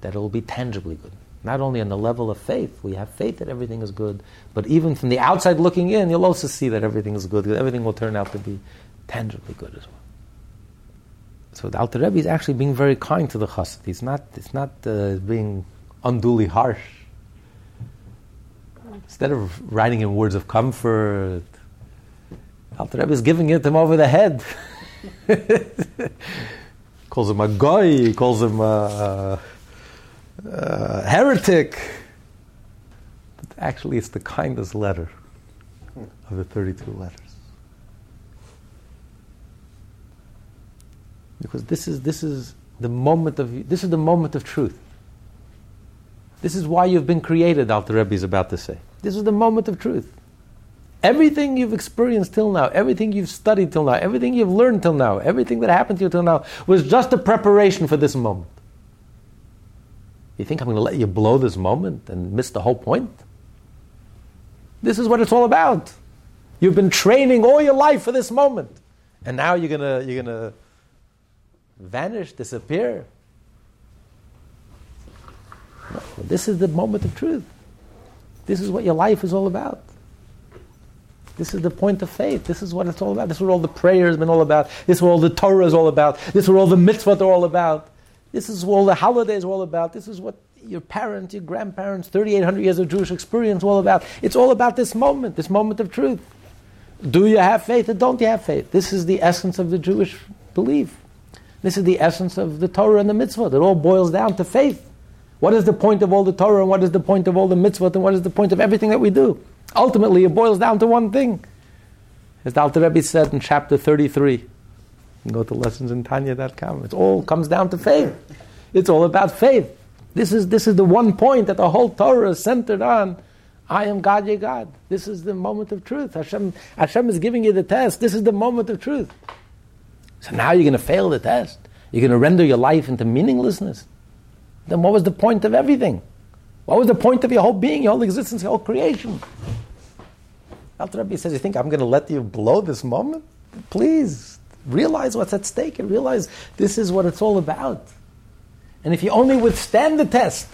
that it will be tangibly good. Not only on the level of faith, we have faith that everything is good, but even from the outside looking in, you'll also see that everything is good, everything will turn out to be tangibly good as well. So the Alter Rebbe is actually being very kind to the chassid. He's not, it's not uh, being unduly harsh. Instead of writing in words of comfort, Alter Rebbe is giving it him over the head. calls him a goy, calls him a, a heretic. But actually, it's the kindest letter of the 32 letters. Because this is, this is the moment of this is the moment of truth. This is why you've been created, Alter Rebbe is about to say. This is the moment of truth. Everything you've experienced till now, everything you've studied till now, everything you've learned till now, everything that happened to you till now was just a preparation for this moment. You think I'm going to let you blow this moment and miss the whole point? This is what it's all about. You've been training all your life for this moment. And now you're going to you're going to vanish, disappear. No, this is the moment of truth. This is what your life is all about. This is the point of faith. This is what it's all about. This is what all the prayers have been all about. This is what all the Torah is all about. This is what all the mitzvot are all about. This is what all the holidays are all about. This is what your parents, your grandparents, 3,800 years of Jewish experience all about. It's all about this moment, this moment of truth. Do you have faith or don't you have faith? This is the essence of the Jewish belief. This is the essence of the Torah and the mitzvot. It all boils down to faith. What is the point of all the Torah and what is the point of all the mitzvot and what is the point of everything that we do? Ultimately, it boils down to one thing. As the Alter Rebbe said in chapter 33, you can go to lessonsintanya.com. It all comes down to faith. It's all about faith. This is, this is the one point that the whole Torah is centered on. I am God, your God. This is the moment of truth. Hashem, Hashem is giving you the test. This is the moment of truth. So now you're going to fail the test. You're going to render your life into meaninglessness. Then what was the point of everything? What was the point of your whole being, your whole existence, your whole creation? Alter Rebbe says, You think I'm going to let you blow this moment? Please realize what's at stake and realize this is what it's all about. And if you only withstand the test,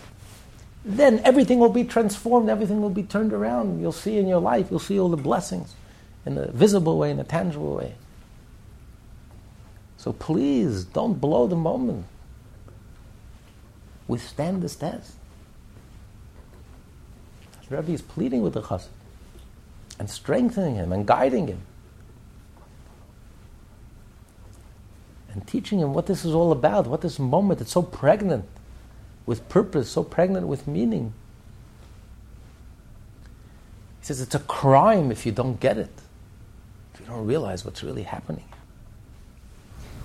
then everything will be transformed, everything will be turned around. You'll see in your life, you'll see all the blessings in a visible way, in a tangible way. So please don't blow the moment. Withstand this test. The Rebbe is pleading with the chassid and strengthening him and guiding him and teaching him what this is all about, what this moment is so pregnant with purpose, so pregnant with meaning. He says it's a crime if you don't get it, if you don't realize what's really happening.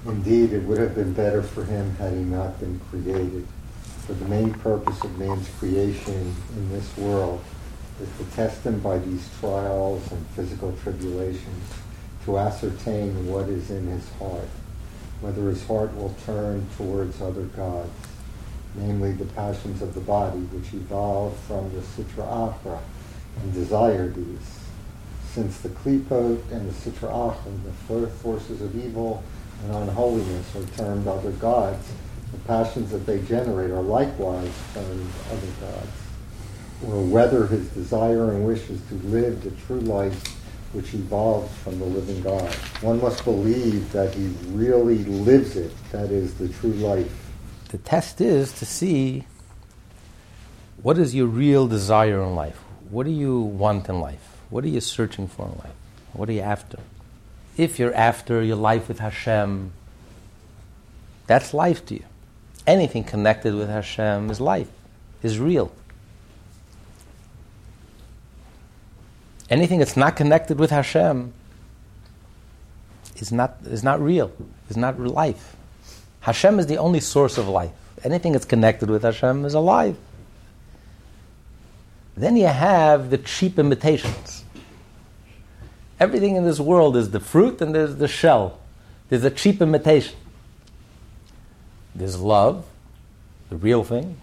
Indeed, it would have been better for him had he not been created. For the main purpose of man's creation in this world is to test him by these trials and physical tribulations, to ascertain what is in his heart, whether his heart will turn towards other gods, namely the passions of the body, which evolve from the Sitra Achra, and desire these. Since the Klipot and the Sitra Achra, the forces of evil and unholiness, are termed other gods, the passions that they generate are likewise termed other gods or whether his desire and wish is to live the true life which evolves from the living God. One must believe that he really lives it, that is the true life. The test is to see what is your real desire in life? What do you want in life? What are you searching for in life? What are you after? If you're after your life with Hashem, that's life to you. Anything connected with Hashem is life, is real. Anything that's not connected with Hashem is not, is not real, is not life. Hashem is the only source of life. Anything that's connected with Hashem is alive. Then you have the cheap imitations. Everything in this world is the fruit and there's the shell. There's a cheap imitation. There's love, the real thing,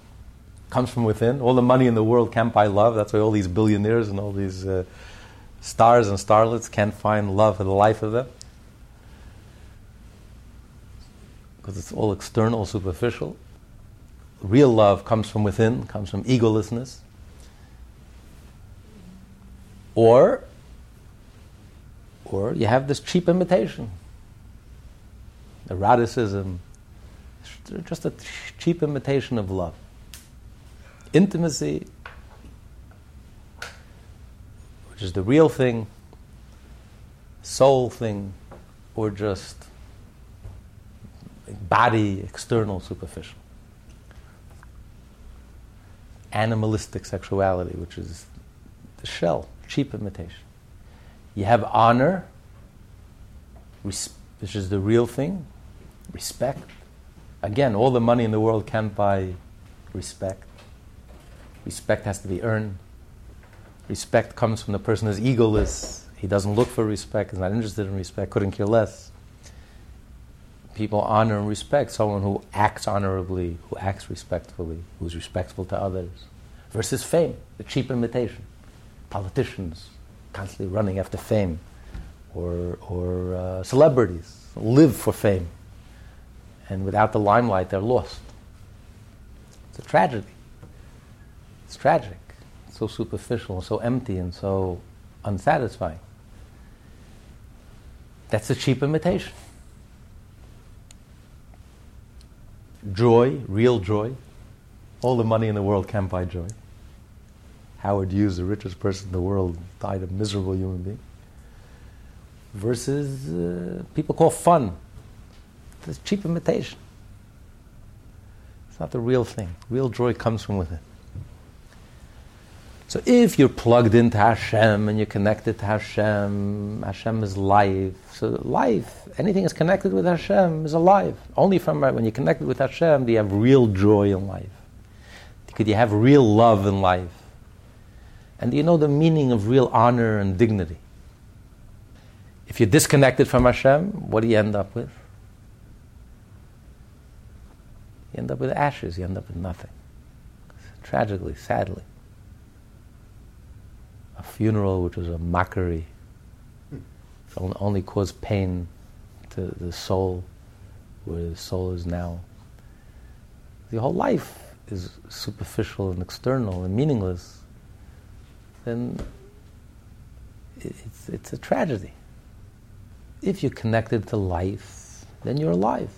comes from within. All the money in the world can't buy love. That's why all these billionaires and all these uh, stars and starlets can't find love for the life of them. Because it's all external, superficial. Real love comes from within, comes from egolessness. Or, or you have this cheap imitation. Eroticism, just a cheap imitation of love. Intimacy, which is the real thing, soul thing, or just body, external, superficial. Animalistic sexuality, which is the shell, cheap imitation. You have honor, which is the real thing, respect. Again, all the money in the world can't buy respect. Respect has to be earned. Respect comes from the person who's egoless. He doesn't look for respect, he's not interested in respect, couldn't care less. People honor and respect someone who acts honorably, who acts respectfully, who's respectful to others. Versus fame, the cheap imitation. Politicians constantly running after fame, or, or uh, celebrities live for fame and without the limelight, they're lost. It's a tragedy. It's tragic. It's so superficial, so empty, and so unsatisfying. That's a cheap imitation. Joy, real joy. All the money in the world can't buy joy. Howard Hughes, the richest person in the world, died a miserable human being. Versus uh, people call fun it's cheap imitation. It's not the real thing. Real joy comes from within. So if you're plugged into Hashem and you're connected to Hashem, Hashem is life. So life, anything that's connected with Hashem is alive. Only from when you're connected with Hashem do you have real joy in life. Could you have real love in life? And you know the meaning of real honor and dignity? If you're disconnected from Hashem, what do you end up with? You end up with ashes, you end up with nothing. Tragically, sadly. A funeral which was a mockery, only caused pain to the soul, where the soul is now. The whole life is superficial and external and meaningless, then it's, it's a tragedy. If you're connected to life, then you're alive.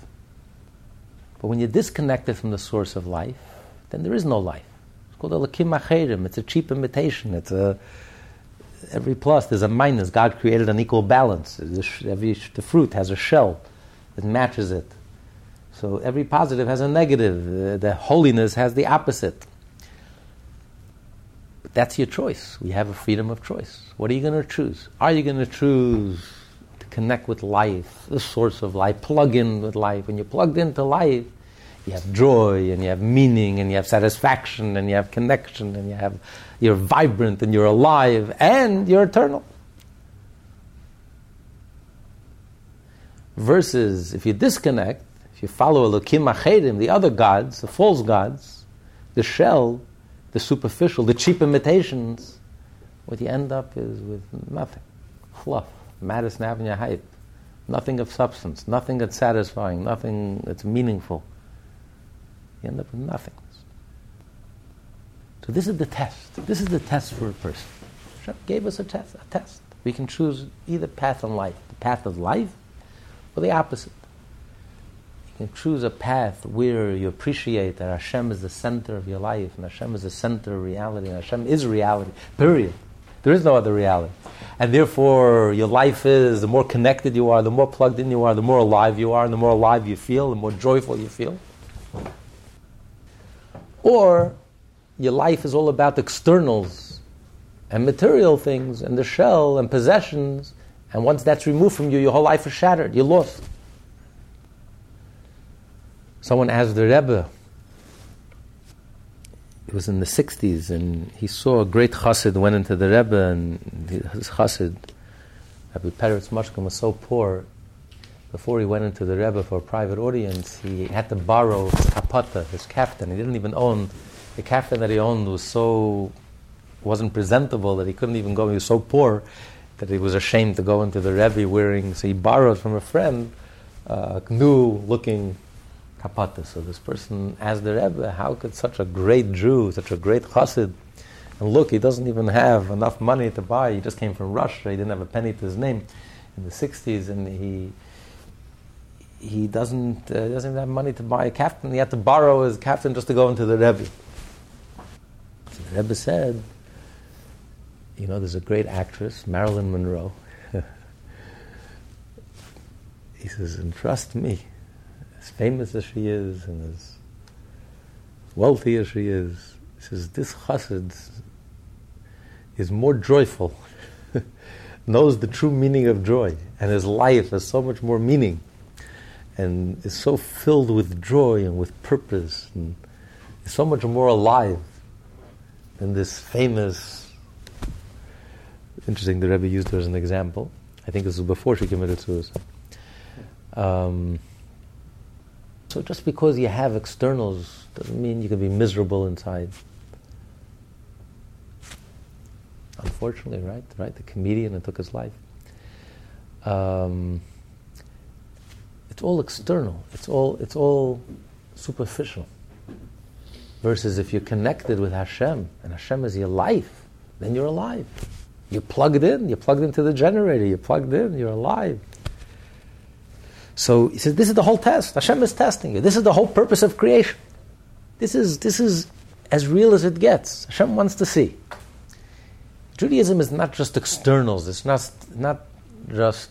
But when you're disconnected from the source of life, then there is no life. It's called Elokim acherim. It's a cheap imitation. It's a every plus. There's a minus. God created an equal balance. Every the fruit has a shell that matches it. So every positive has a negative. Uh, the holiness has the opposite. That's your choice. We have a freedom of choice. What are you going to choose? Are you going to choose to connect with life, the source of life, plug in with life. When you're plugged into life, you have joy and you have meaning and you have satisfaction and you have connection and you have you're vibrant and you're alive and you're eternal. Versus if you disconnect, if you follow Elokim Acherim, the other gods, the false gods, the shell, the superficial, the cheap imitations, what you end up is with nothing. Fluff. Madison Avenue hype. Nothing of substance, nothing that's satisfying, nothing that's meaningful. You end up with nothing. So this is the test. This is the test for a person. Hashem gave us a test. A test. We can choose either path in life, the path of life, or the opposite. You choose a path where you appreciate that Hashem is the center of your life, and Hashem is the center of reality, and Hashem is reality. Period. There is no other reality. And therefore, your life is the more connected you are, the more plugged in you are, the more alive you are, and the more alive you feel, the more joyful you feel. Or your life is all about externals and material things and the shell and possessions, and once that's removed from you, your whole life is shattered. You're lost. Someone asked the Rebbe, it was in the 60s, and he saw a great chassid went into the Rebbe, and his chassid, Rabbi Peretz Mochkin, was so poor. Before he went into the Rebbe for a private audience, he had to borrow his kapata, his kaftan. He didn't even own the kaftan that he owned was so wasn't presentable that he couldn't even go. He was so poor that he was ashamed to go into the Rebbe wearing. So he borrowed from a friend uh, new looking kapata. So this person asked the Rebbe, how could such a great Jew, such a great chassid, and look, he doesn't even have enough money to buy. He just came from Russia. He didn't have a penny to his name in the 60s, and he he doesn't uh, doesn't have money to buy a kaftan. He had to borrow his kaftan just to go into the Rebbe. So the Rebbe said, you know, there's a great actress, Marilyn Monroe. he says, and trust me, as famous as she is and as wealthy as she is, says, this chassid is more joyful, knows the true meaning of joy, and his life has so much more meaning, and is so filled with joy and with purpose, and is so much more alive than this famous Interesting, the Rebbe used her as an example. I think this was before she committed suicide. Um, so just because you have externals doesn't mean you can be miserable inside. Unfortunately, right? Right? The comedian that took his life. Um, it's all external. It's all it's all superficial. Versus if you're connected with Hashem and Hashem is your life, then you're alive. You're plugged in, you're plugged into the generator, you're plugged in, you're alive. So he says, this is the whole test. Hashem is testing you. This is the whole purpose of creation. This is, this is as real as it gets. Hashem wants to see. Judaism is not just externals, it's not, not just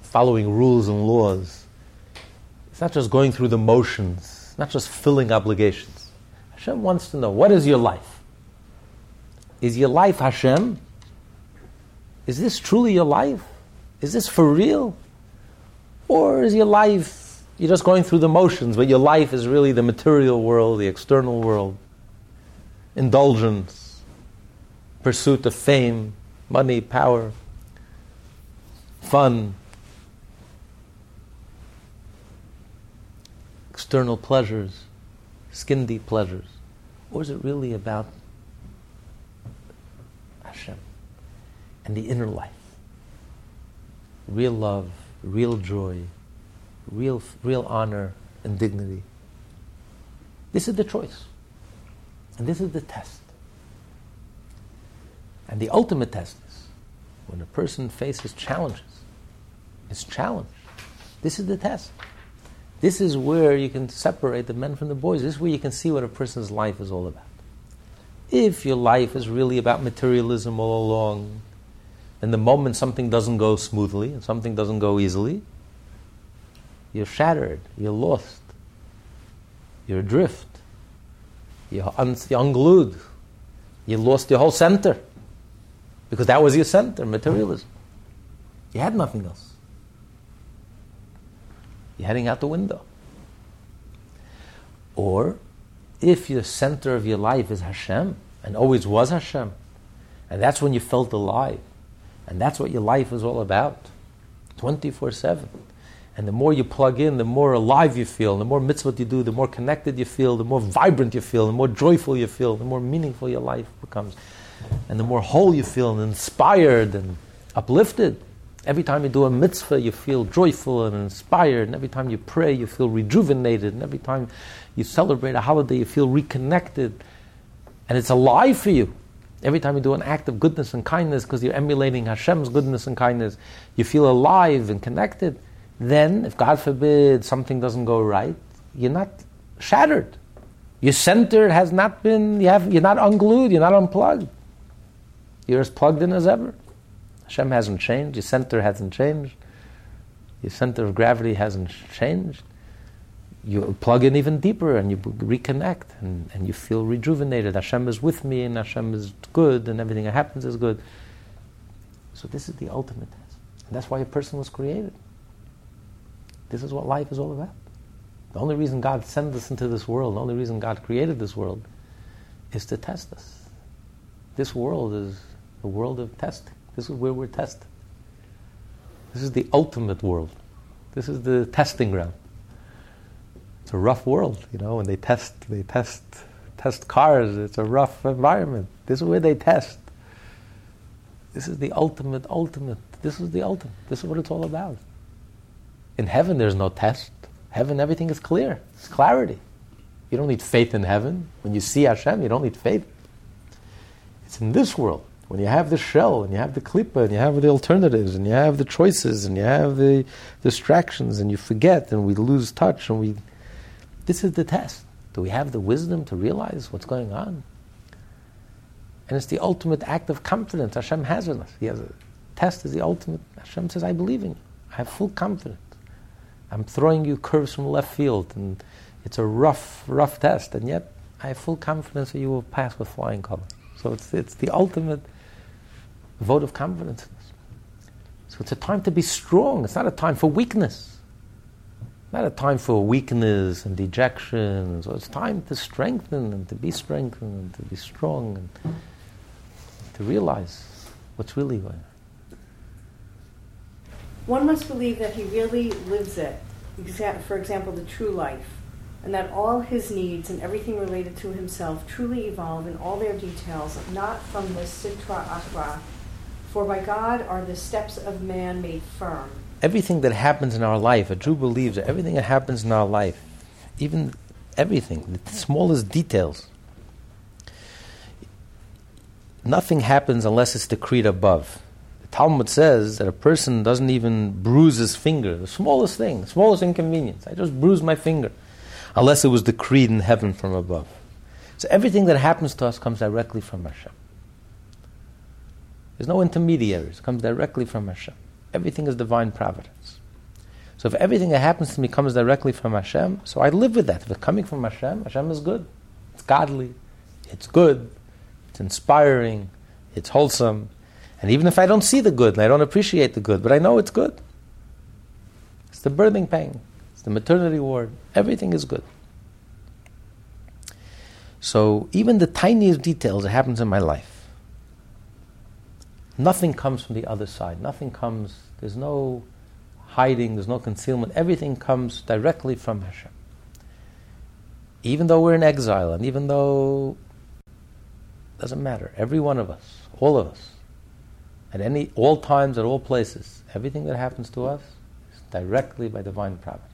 following rules and laws. It's not just going through the motions, it's not just filling obligations. Hashem wants to know what is your life? Is your life Hashem? Is this truly your life? Is this for real? Or is your life, you're just going through the motions, but your life is really the material world, the external world? Indulgence, pursuit of fame, money, power, fun, external pleasures, skin deep pleasures? Or is it really about Hashem and the inner life. Real love, real joy, real, real honor and dignity. This is the choice. And this is the test. And the ultimate test is when a person faces challenges, is challenged. This is the test. This is where you can separate the men from the boys. This is where you can see what a person's life is all about. If your life is really about materialism all along, and the moment something doesn't go smoothly and something doesn't go easily, you're shattered, you're lost, you're adrift, you're, un- you're unglued, you lost your whole center because that was your center, materialism. You had nothing else. You're heading out the window. Or if your center of your life is Hashem and always was Hashem, and that's when you felt alive, and that's what your life is all about 24 7. And the more you plug in, the more alive you feel, the more mitzvot you do, the more connected you feel, the more vibrant you feel, the more joyful you feel, the more meaningful your life becomes. And the more whole you feel and inspired and uplifted. Every time you do a mitzvah, you feel joyful and inspired. And every time you pray, you feel rejuvenated. And every time you celebrate a holiday, you feel reconnected. And it's alive for you. Every time you do an act of goodness and kindness because you're emulating Hashem's goodness and kindness, you feel alive and connected. Then, if God forbid something doesn't go right, you're not shattered. Your center has not been, you have, you're not unglued, you're not unplugged. You're as plugged in as ever. Hashem hasn't changed, your center hasn't changed, your center of gravity hasn't changed. You plug in even deeper and you reconnect and, and you feel rejuvenated. Hashem is with me and Hashem is good and everything that happens is good. So this is the ultimate test. And that's why a person was created. This is what life is all about. The only reason God sent us into this world, the only reason God created this world, is to test us. This world is the world of testing. This is where we're tested. This is the ultimate world. This is the testing ground. It's a rough world, you know, when they test they test test cars, it's a rough environment. This is where they test. This is the ultimate, ultimate. This is the ultimate. This is what it's all about. In heaven there's no test. Heaven everything is clear. It's clarity. You don't need faith in heaven. When you see Hashem, you don't need faith. It's in this world. When you have the shell and you have the klipa and you have the alternatives and you have the choices and you have the distractions and you forget and we lose touch and we. This is the test. Do we have the wisdom to realize what's going on? And it's the ultimate act of confidence Hashem has in us. He has a test is the ultimate. Hashem says, I believe in you. I have full confidence. I'm throwing you curves from left field and it's a rough, rough test, and yet I have full confidence that you will pass with flying colors. So it's, it's the ultimate vote of confidence. So it's a time to be strong. It's not a time for weakness. Not a time for weakness and dejection. So it's time to strengthen and to be strengthened and to be strong and to realize what's really going on. One must believe that he really lives it. For example, the true life and that all his needs and everything related to himself truly evolve in all their details, not from the Sitra Achra, for by God are the steps of man made firm. Everything that happens in our life, a Jew believes that everything that happens in our life, even everything, the smallest details, nothing happens unless it's decreed above. The Talmud says that a person doesn't even bruise his finger, the smallest thing, the smallest inconvenience. I just bruise my finger unless it was decreed in heaven from above. So everything that happens to us comes directly from Hashem. There's no intermediaries, it comes directly from Hashem. Everything is divine providence. So if everything that happens to me comes directly from Hashem, so I live with that. If it's coming from Hashem, Hashem is good. It's godly, it's good, it's inspiring, it's wholesome. And even if I don't see the good and I don't appreciate the good, but I know it's good. It's the birthing pain. It's the maternity ward. Everything is good. So even the tiniest details that happens in my life, nothing comes from the other side. Nothing comes. There's no hiding. There's no concealment. Everything comes directly from Hashem. Even though we're in exile, and even though it doesn't matter. Every one of us, all of us, at any all times, at all places, everything that happens to us is directly by divine providence.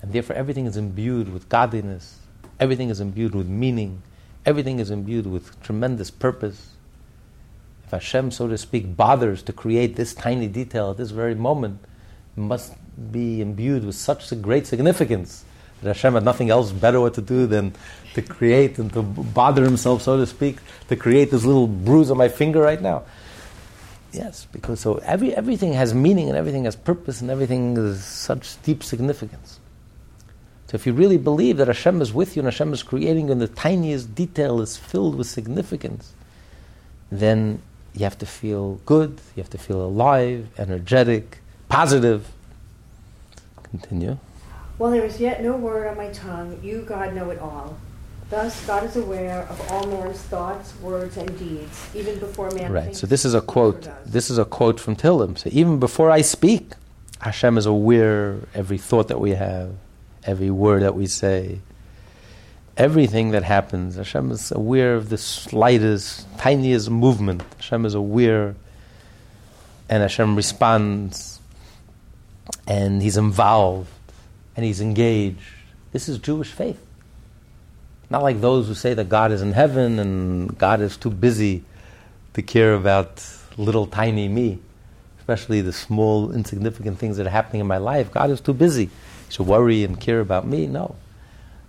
And therefore, everything is imbued with godliness, everything is imbued with meaning, everything is imbued with tremendous purpose. If Hashem, so to speak, bothers to create this tiny detail at this very moment, must be imbued with such a great significance that Hashem had nothing else better what to do than to create and to bother himself, so to speak, to create this little bruise on my finger right now. Yes, because so every, everything has meaning and everything has purpose and everything is such deep significance. So if you really believe that Hashem is with you and Hashem is creating and the tiniest detail is filled with significance, then you have to feel good, you have to feel alive, energetic, positive. Continue. While there is yet no word on my tongue, you, God, know it all. Thus, God is aware of all man's thoughts, words, and deeds, even before man. Right. So this is a quote. This is a quote from Tehillim. So even before I speak, Hashem is aware every thought that we have, every word that we say, everything that happens. Hashem is aware of the slightest, tiniest movement. Hashem is aware, and Hashem responds, and He's involved, and He's engaged. This is Jewish faith. Not like those who say that God is in heaven and God is too busy to care about little tiny me, especially the small, insignificant things that are happening in my life. God is too busy to worry and care about me. No.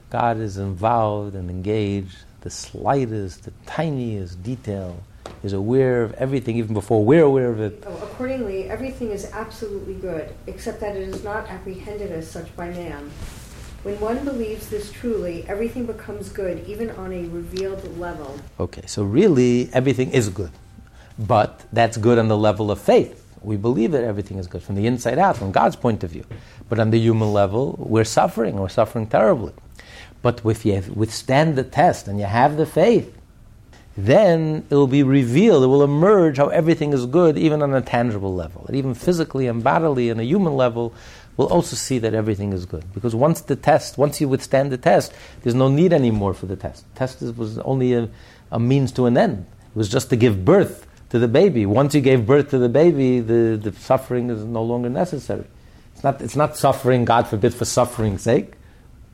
God is involved and engaged. The slightest, the tiniest detail is aware of everything even before we're aware of it. Oh, accordingly, everything is absolutely good, except that it is not apprehended as such by man. When one believes this truly, everything becomes good, even on a revealed level. Okay, so really everything is good. But that's good on the level of faith. We believe that everything is good from the inside out, from God's point of view. But on the human level, we're suffering. We're suffering terribly. But if you withstand the test and you have the faith, then it will be revealed, it will emerge how everything is good, even on a tangible level. And even physically and bodily, on a human level, we'll also see that everything is good. Because once the test, once you withstand the test, there's no need anymore for the test. The test was only a, a means to an end. It was just to give birth to the baby. Once you gave birth to the baby, the, the suffering is no longer necessary. It's not, it's not suffering, God forbid, for suffering's sake.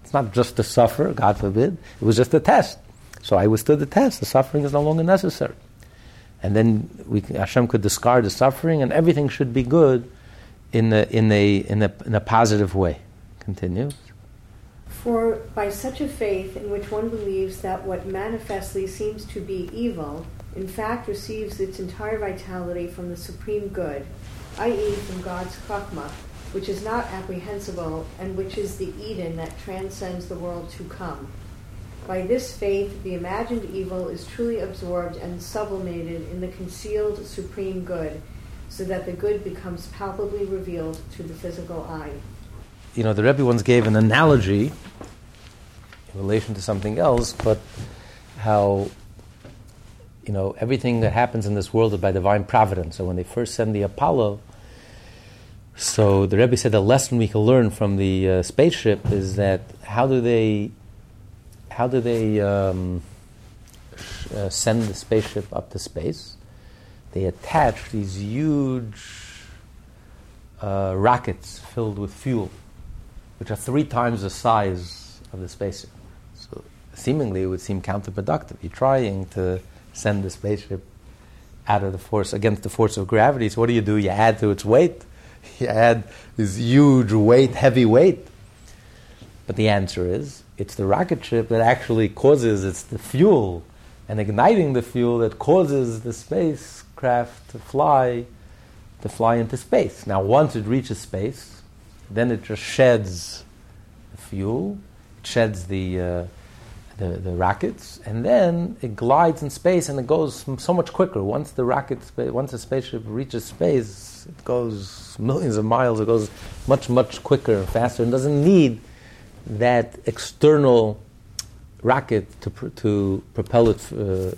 It's not just to suffer, God forbid. It was just a test. So I withstood the test. The suffering is no longer necessary. And then we, Hashem could discard the suffering, and everything should be good in a, in a, in a, in a positive way. Continue. For by such a faith in which one believes that what manifestly seems to be evil, in fact receives its entire vitality from the supreme good, i.e., from God's chokmah, which is not apprehensible and which is the Eden that transcends the world to come. By this faith, the imagined evil is truly absorbed and sublimated in the concealed supreme good so that the good becomes palpably revealed to the physical eye. You know, the Rebbe once gave an analogy in relation to something else, but how, you know, everything that happens in this world is by divine providence. So when they first send the Apollo, so the Rebbe said the lesson we can learn from the uh, spaceship is that how do they, how do they um, sh- uh, send the spaceship up to space? they attach these huge uh, rockets filled with fuel, which are three times the size of the spaceship. So seemingly it would seem counterproductive. You're trying to send the spaceship out of the force against the force of gravity. So what do you do? You add to its weight. You had this huge weight, heavy weight. But the answer is it's the rocket ship that actually causes it's the fuel and igniting the fuel that causes the spacecraft to fly, to fly into space. Now, once it reaches space, then it just sheds the fuel, it sheds the, uh, the, the rockets, and then it glides in space and it goes so much quicker. Once the rocket, once the spaceship reaches space, it goes millions of miles. It goes much, much quicker faster, and doesn't need that external rocket to, to propel it uh,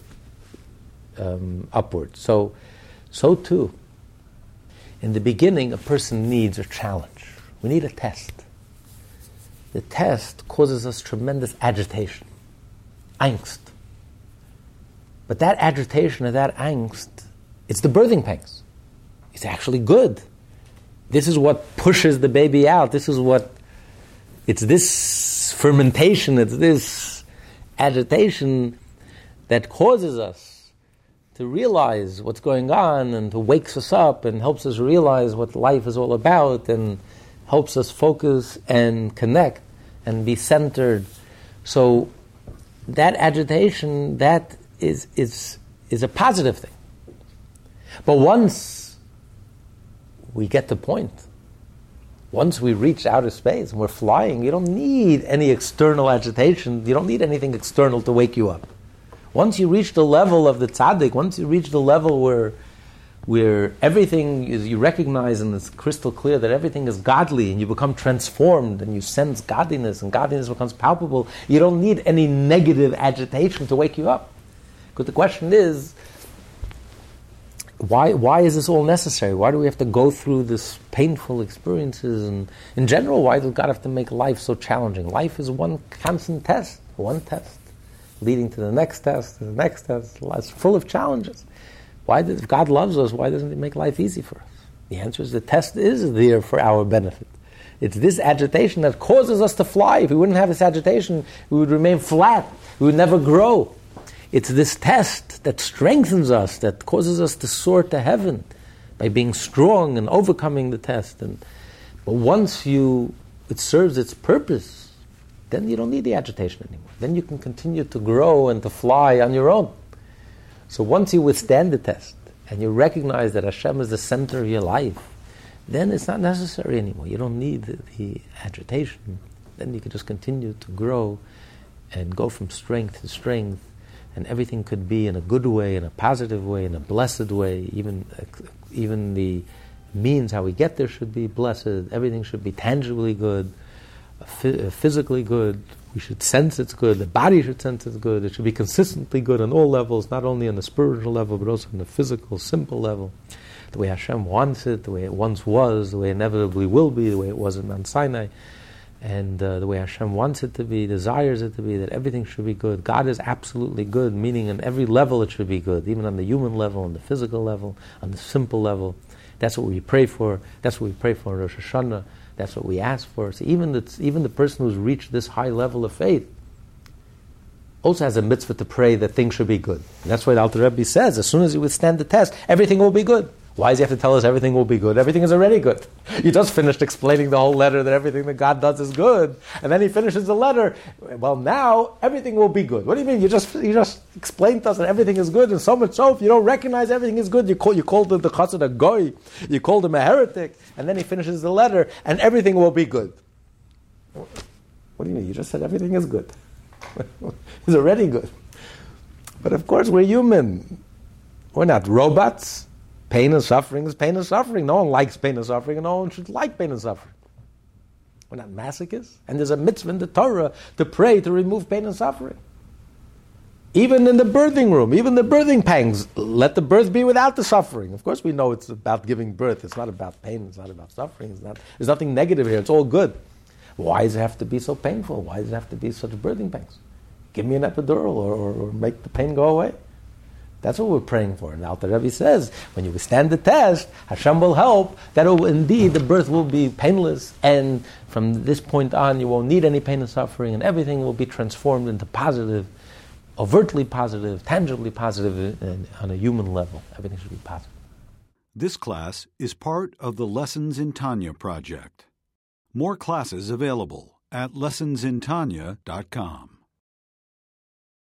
um, upward. So, so too, in the beginning, a person needs a challenge. We need a test. The test causes us tremendous agitation, angst. But that agitation or that angst, it's the birthing pangs. It's actually good. This is what pushes the baby out. This is what, it's this fermentation, it's this agitation that causes us to realize what's going on and to wakes us up and helps us realize what life is all about and helps us focus and connect and be centered. So that agitation, that is, is, is a positive thing. But once we get the point, once we reach outer space and we're flying, you don't need any external agitation. You don't need anything external to wake you up. Once you reach the level of the tzaddik, once you reach the level where where everything is you recognize and it's crystal clear that everything is godly and you become transformed and you sense godliness and godliness becomes palpable, you don't need any negative agitation to wake you up. Because the question is, why, why is this all necessary? Why do we have to go through this painful experiences? And in general, why does God have to make life so challenging? Life is one constant test, one test leading to the next test, the next test. It's full of challenges. Why did, if God loves us, why doesn't He make life easy for us? The answer is the test is there for our benefit. It's this agitation that causes us to fly. If we wouldn't have this agitation, we would remain flat. We would never grow. It's this test that strengthens us, that causes us to soar to heaven by being strong and overcoming the test. And, but once you, it serves its purpose, then you don't need the agitation anymore. Then you can continue to grow and to fly on your own. So once you withstand the test and you recognize that Hashem is the center of your life, then it's not necessary anymore. You don't need the, the agitation. Then you can just continue to grow and go from strength to strength, and everything could be in a good way, in a positive way, in a blessed way. Even, even the means how we get there should be blessed. Everything should be tangibly good, physically good, we should sense it's good. The body should sense it's good. It should be consistently good on all levels, not only on the spiritual level, but also on the physical, simple level. The way Hashem wants it, the way it once was, the way it inevitably will be, the way it was in Mount Sinai, and uh, the way Hashem wants it to be, desires it to be, that everything should be good. God is absolutely good, meaning on every level it should be good, even on the human level, on the physical level, on the simple level. That's what we pray for. That's what we pray for in Rosh Hashanah. That's what we ask for. So even the, even the person who's reached this high level of faith also has a mitzvah to pray that things should be good. And that's why the Alter Rebbe says, as soon as you withstand the test, everything will be good. Why does he have to tell us everything will be good? Everything is already good. You just finished explaining the whole letter that everything that God does is good, and then he finishes the letter. Well, now everything will be good. What do you mean? You just you just explained to us that everything is good, and so much so if you don't recognize everything is good, you call you called the, the chassid a goy, you called him a heretic, and then he finishes the letter, and everything will be good. What do you mean? You just said everything is good. it's already good. But of course, we're human. We're not robots. Pain and suffering is pain and suffering. No one likes pain and suffering, and no one should like pain and suffering. We're not masochists. And there's a mitzvah in the Torah to pray to remove pain and suffering. Even in the birthing room, even the birthing pangs, let the birth be without the suffering. Of course, we know it's about giving birth. It's not about pain. It's not about suffering. It's not, there's nothing negative here. It's all good. Why does it have to be so painful? Why does it have to be such birthing pangs? Give me an epidural or, or, or make the pain go away. That's what we're praying for. And Alter Rebbe says, when you withstand the test, Hashem will help, that will, indeed the birth will be painless, and from this point on you won't need any pain and suffering, and everything will be transformed into positive, overtly positive, tangibly positive uh, on a human level. Everything should be positive. This class is part of the Lessons in Tanya project. More classes available at lessonsintanya.com.